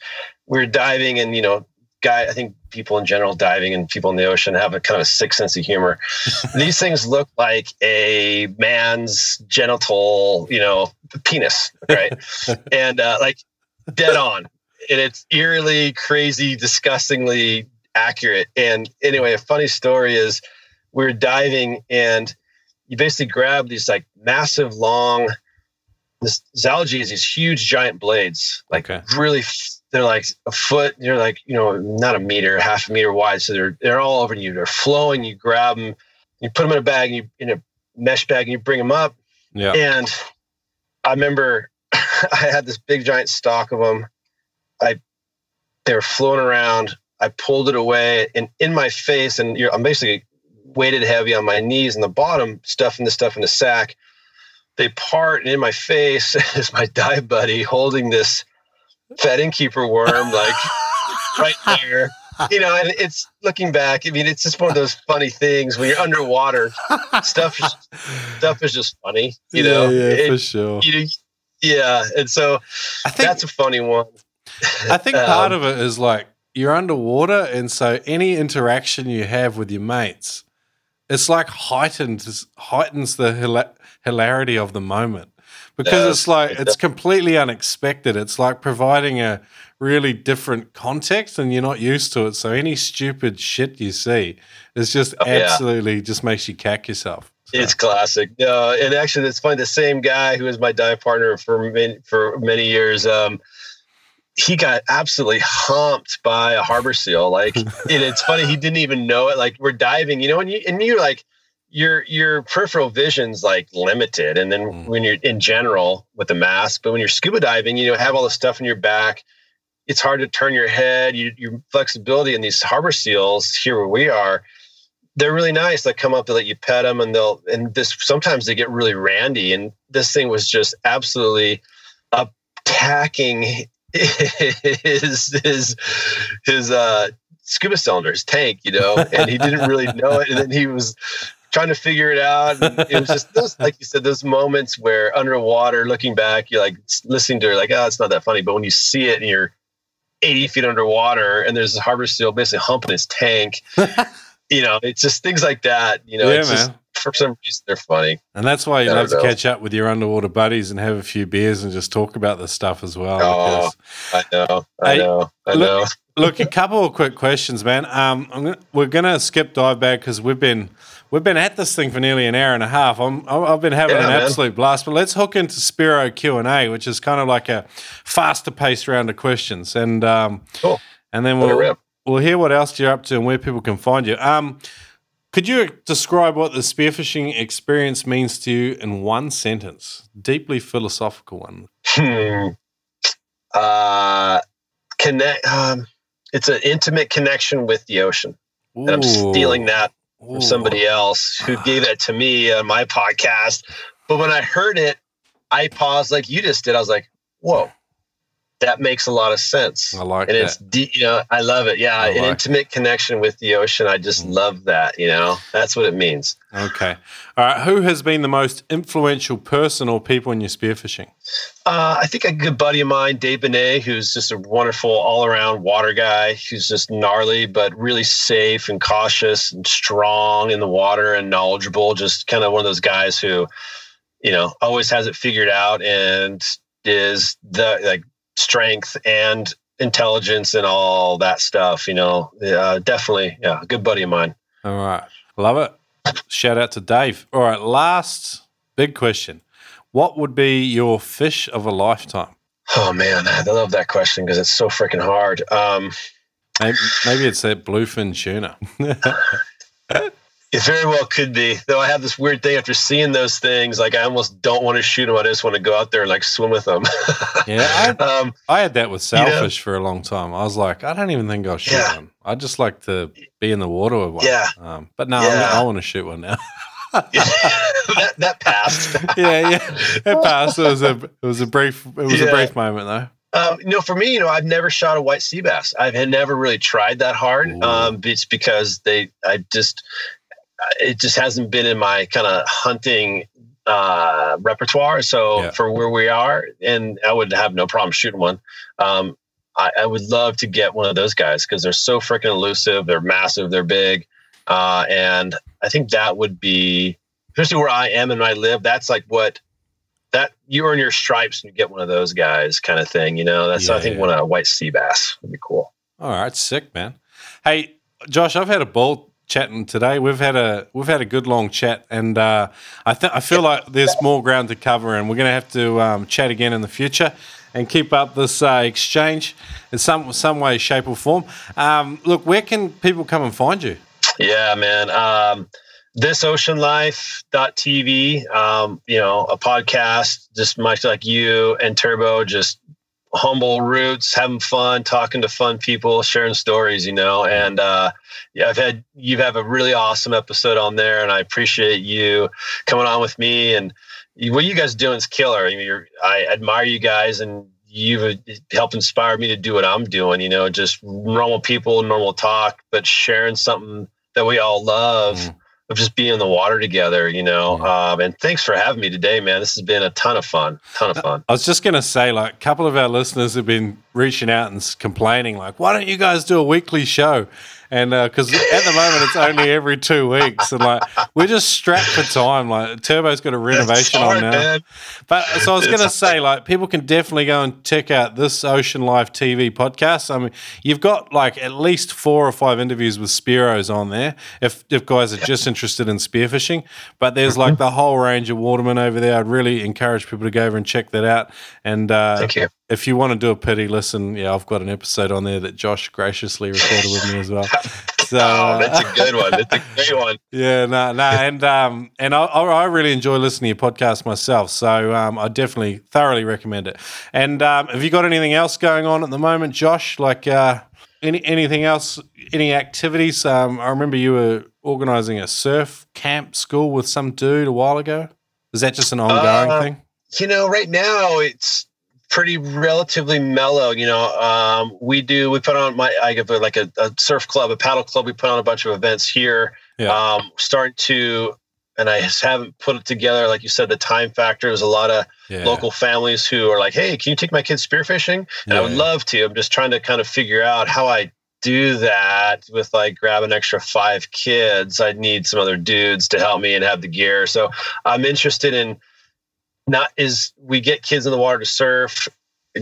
S2: we are diving and, you know, guy, I think people in general diving and people in the ocean have a kind of a sick sense of humor. *laughs* These things look like a man's genital, you know, penis, right? *laughs* and uh, like dead on. And it's eerily, crazy, disgustingly accurate. And anyway, a funny story is we we're diving and you basically grab these like massive, long, this, algae is these huge giant blades, like
S1: Okay.
S2: really, they're like a foot, they're like, you know, not a meter, half a meter wide. So they're, they're all over you. They're flowing. You grab them, you put them in a bag and you, in a mesh bag and you bring them up.
S1: yeah.
S2: And I remember *laughs* I had this big giant stock of them. I they were floating around. I pulled it away and in my face, and you're, I'm basically weighted heavy on my knees and the bottom, stuffing the stuff in the sack. They part, and in my face *laughs* is my dive buddy holding this fat innkeeper worm, like *laughs* right there. You know, and it's looking back. I mean, it's just one of those funny things when you're underwater. Stuff, is, stuff is just funny. You know,
S1: yeah, yeah,
S2: It-
S1: for sure.
S2: you, yeah, and so
S1: I think
S2: that's a funny one.
S1: I think *laughs* part
S2: um,
S1: of it is like you're underwater, and so any interaction you have with your mates, it's like heightens heightens the hila- hilarity of the moment because it's like
S2: it
S1: it's completely unexpected. It's like providing a really different context, and you're not used to it. So any stupid shit you see is just
S2: Oh, yeah.
S1: absolutely just makes you cack yourself. So-
S2: It's classic. No, and actually, it's funny. The same guy who was my dive partner for many, for many years, um, he got absolutely humped by a harbor seal. Like, *laughs* and it's funny. He didn't even know it. Like, we're diving, you know, and you and you're like, your your peripheral vision's like limited, and then
S1: Mm.
S2: when you're in general with the mask, but when you're scuba diving, you know, have all the stuff in your back. It's hard to turn your head. You, your flexibility in these harbor seals here where we are, they're really nice. They come up, they let you pet them, and they'll and this sometimes they get really randy. And this thing was just absolutely attacking his his his uh scuba cylinder, his tank, you know, and he didn't really know it. And then he was trying to figure it out. And it was just those, *laughs* like you said, those moments where underwater, looking back, you're like listening to it, like, oh, it's not that funny. But when you see it and you're 80 feet underwater and there's a harbor seal basically humping his tank, *laughs* you know, it's just things like that. You know,
S1: yeah,
S2: it's just for some reason they're funny.
S1: And that's why you love to catch up with your underwater buddies and have a few beers and just talk about this stuff as well.
S2: Oh,
S1: because-
S2: I know, I
S1: Hey,
S2: know, I
S1: look-
S2: know.
S1: Look, a couple of quick questions, man. Um, I'm gonna, we're gonna skip dive bag because we've been we've been at this thing for nearly an hour and a half. I'm, I've been having
S2: Yeah,
S1: an
S2: man.
S1: absolute blast. But let's hook into Spearo Q and A, which is kind of like a faster paced round of questions, and um,
S2: Cool.
S1: and then we'll we'll hear what else you're up to and where people can find you. Um, could you describe what the spearfishing experience means to you in one sentence? Deeply philosophical one.
S2: Hmm. Uh, connect. Um, it's an intimate connection with the ocean. And I'm stealing that from somebody else who gave that to me on my podcast. But when I heard it, I paused like you just did. I was like, "Whoa, that makes a lot of sense."
S1: I like
S2: and
S1: that.
S2: it's deep. You know, I love it. Yeah,
S1: I
S2: an
S1: like
S2: intimate connection with the ocean. I just
S1: Mm.
S2: love that. You know, that's what it means.
S1: Okay. All right. Who has been the most influential person or people in your spearfishing?
S2: Uh, I think a good buddy of mine, Dave Benet, who's just a wonderful all-around water guy. Who's just gnarly, but really safe and cautious and strong in the water and knowledgeable. Just kind of one of those guys who, you know, always has it figured out and is the like strength and intelligence and all that stuff. You know, uh, definitely, yeah, good buddy of mine.
S1: All right. Love it. Shout out to Dave. All right. Last big question. What would be your fish of a lifetime?
S2: Oh man, I love that question because it's so freaking hard. Um,
S1: Maybe, maybe it's that bluefin tuna. *laughs*
S2: It very well could be. Though I have this weird thing after seeing those things, like I almost don't want to shoot them. I just want to go out there and like swim with them. *laughs*
S1: yeah. I,
S2: um,
S1: I had that with
S2: You know-
S1: sailfish for a long time. I was like, I don't even think I'll shoot
S2: Yeah.
S1: one. I just like to be in the water with one.
S2: Yeah.
S1: Um, but no,
S2: Yeah.
S1: I'm, want to shoot one now. *laughs*
S2: that that passed. *laughs*
S1: yeah, yeah. It passed. It was a it was a brief it was a brief moment though.
S2: Um, you know, for me, you know, I've never shot a white sea bass. I've had never really tried that hard. Um, it's because they, I just, it just hasn't been in my kind of hunting uh, repertoire. So
S1: Yeah.
S2: for where we are, and I would have no problem shooting one. Um, I, I would love to get one of those guys because they're so freaking elusive. They're massive. They're big, uh, and I think that would be, especially where I am and I live. That's like what that you earn your stripes when you get one of those guys, kind of thing. You know, that's I think
S1: yeah.
S2: one of white sea bass would be cool.
S1: All right, sick, man. Hey, Josh, I've had a ball chatting today. We've had a we've had a good long chat, and uh, I think I feel like there's more ground to cover, and we're going to have to um, chat again in the future and keep up this uh, exchange in some some way, shape, or form. Um, look, where can people come and find you?
S2: Yeah, man. Um, this oceanlife.tv, um, you know, a podcast, just much like you and Turbo, just humble roots, having fun, talking to fun people, sharing stories, you know, and, uh, yeah, I've had, you have a really awesome episode on there and I appreciate you coming on with me and what you guys doing is killer. I mean, I admire you guys and you've helped inspire me to do what I'm doing, you know, just normal people, normal talk, but sharing something that we all love
S1: Mm.
S2: Of just being in the water together, you know. Um, and thanks for having me today, man. This has been a ton of fun. Ton of fun.
S1: I was just going to say, like, a couple of our listeners have been reaching out and complaining, like, why don't you guys do a weekly show? And because at the moment it's only every two weeks, and like we're just strapped for time. Like Turbo's got a renovation
S2: hard,
S1: on now,
S2: man.
S1: but so I was going to say, like, people can definitely go and check out this Ocean Life TV podcast. I mean, you've got like at least four or five interviews with Spearos on there. If if guys are just interested in spearfishing, but there's like the whole range of watermen over there. I'd really encourage people to go over and check that out. And uh,
S2: Thank you.
S1: If you want to do a pity listen, yeah, I've got an episode on there that Josh graciously recorded with me as well. *laughs* So
S2: Oh, that's a good one. That's a great one. *laughs*
S1: yeah, no, no, and um, and I, I I really enjoy listening to your podcast myself, so um, I definitely thoroughly recommend it. And um, have you got anything else going on at the moment, Josh? Like uh, any anything else? Any activities? Um, I remember you were organising a surf camp school with some dude a while ago. Is that just an ongoing
S2: Uh,
S1: thing?
S2: You know, right now it's pretty relatively mellow. You know, um, we do we put on my I give a, like a, a surf club, a paddle club. We put on a bunch of events here.
S1: Yeah.
S2: Um, starting to, and I just haven't put it together. Like you said, the time factor. There's a lot of
S1: Yeah.
S2: local families who are like, "Hey, can you take my kids spearfishing?" And I would
S1: Yeah.
S2: love to. I'm just trying to kind of figure out how I do that with like grab an extra five kids. I'd need some other dudes to help me and have the gear. So I'm interested in not is we get kids in the water to surf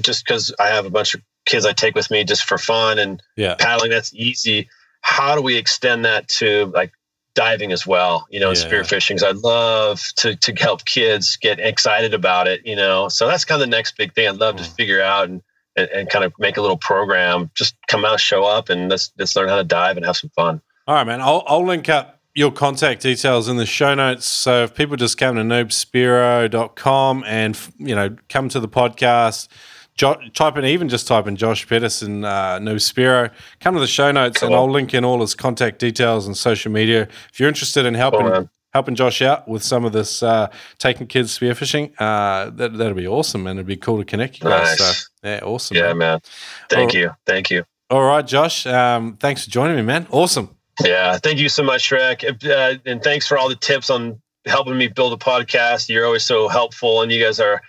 S2: just because I have a bunch of kids I take with me just for fun and
S1: Yeah.
S2: paddling. That's easy. How do we extend that to like diving as well? You know, and
S1: Yeah.
S2: spearfishing. I'd love to to help kids get excited about it. You know, so that's kind of the next big thing. I'd love to
S1: Mm.
S2: figure out and, and and kind of make a little program. Just come out, show up, and let's let's learn how to dive and have some fun.
S1: All right, man. I'll, I'll link up your contact details in the show notes. So if people just come to noobspearo.com and, you know, come to the podcast, jo- type in, even just type in Josh Pedersen, uh, Noob Spearo, come to the show notes and I'll link in all his contact details and social media. If you're interested in helping,
S2: Cool,
S1: helping Josh out with some of this, uh, taking kids spearfishing, uh, that, that'd be awesome, and It'd be cool to connect you guys.
S2: Nice.
S1: So, yeah, awesome.
S2: Yeah,
S1: man.
S2: man. Thank
S1: Well-
S2: you, thank you.
S1: All right, Josh. Um, thanks for joining me, man. Awesome.
S2: Yeah, thank you so much, Shrek, uh, and thanks for all the tips on helping me build a podcast. You're always so helpful, and you guys are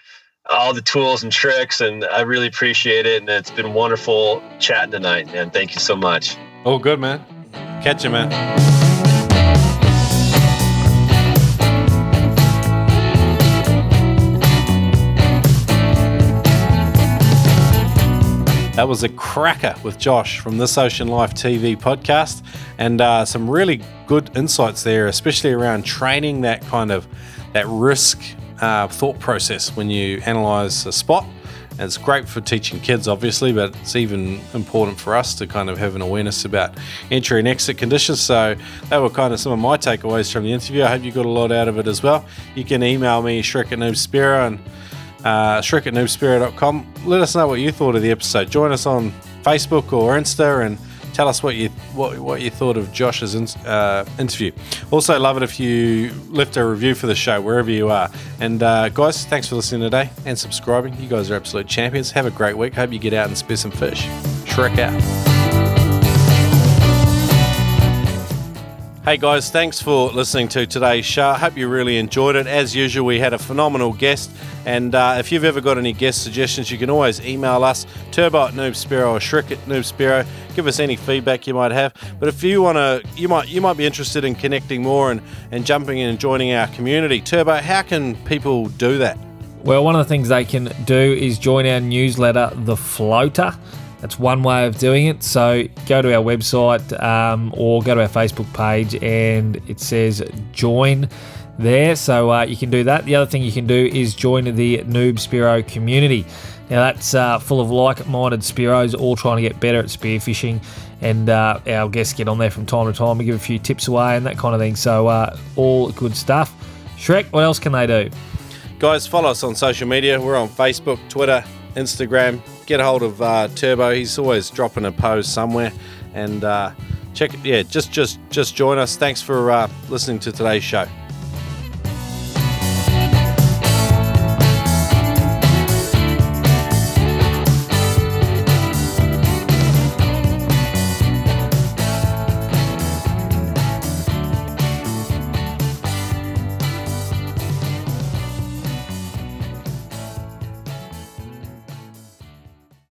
S2: all the tools and tricks, and I really appreciate it. And it's been wonderful chatting tonight, and thank you so much.
S1: Oh, good, man. Catch you, man. That was a cracker with Josh from This Ocean Life TV podcast, and uh, some really good insights there, especially around training that kind of that risk uh, thought process when you analyze a spot. And it's great for teaching kids, obviously, but it's even important for us to kind of have an awareness about entry and exit conditions. So that were kind of some of my takeaways from the interview. I hope you got a lot out of it as well. You can email me, Shrek at Noob Spearo, and uh, Shrek at noobspearo.com. Let us know what you thought of the episode. Join us on Facebook or Insta and tell us what you what, what you thought of Josh's in, uh, interview. Also, love it if you left a review for the show wherever you are. And uh, guys, thanks for listening today and subscribing. You guys are absolute champions. Have a great week. Hope you get out and spear some fish. Shrek out. Hey guys, thanks for listening to today's show. I hope you really enjoyed it. As usual, we had a phenomenal guest. And uh, if you've ever got any guest suggestions, you can always email us, turbo at noobspearo or Shrek at noobspearo. Give us any feedback you might have. But if you want to, you might you might be interested in connecting more and, and jumping in and joining our community. Turbo, how can people do that?
S3: Well, one of the things they can do is join our newsletter, The Floater. That's one way of doing it. So go to our website um, or go to our Facebook page and it says join there. So uh, you can do that. The other thing you can do is join the Noob Spearo community. Now that's uh, full of like-minded Spearos all trying to get better at spearfishing, and uh, our guests get on there from time to time. We give a few tips away and that kind of thing. So uh, all good stuff. Shrek, what else can they do?
S1: Guys, follow us on social media. We're on Facebook, Twitter, Instagram. Get a hold of uh, Turbo. He's always dropping a pose somewhere, and uh, check. Yeah, just just just join us. Thanks for uh, listening to today's show.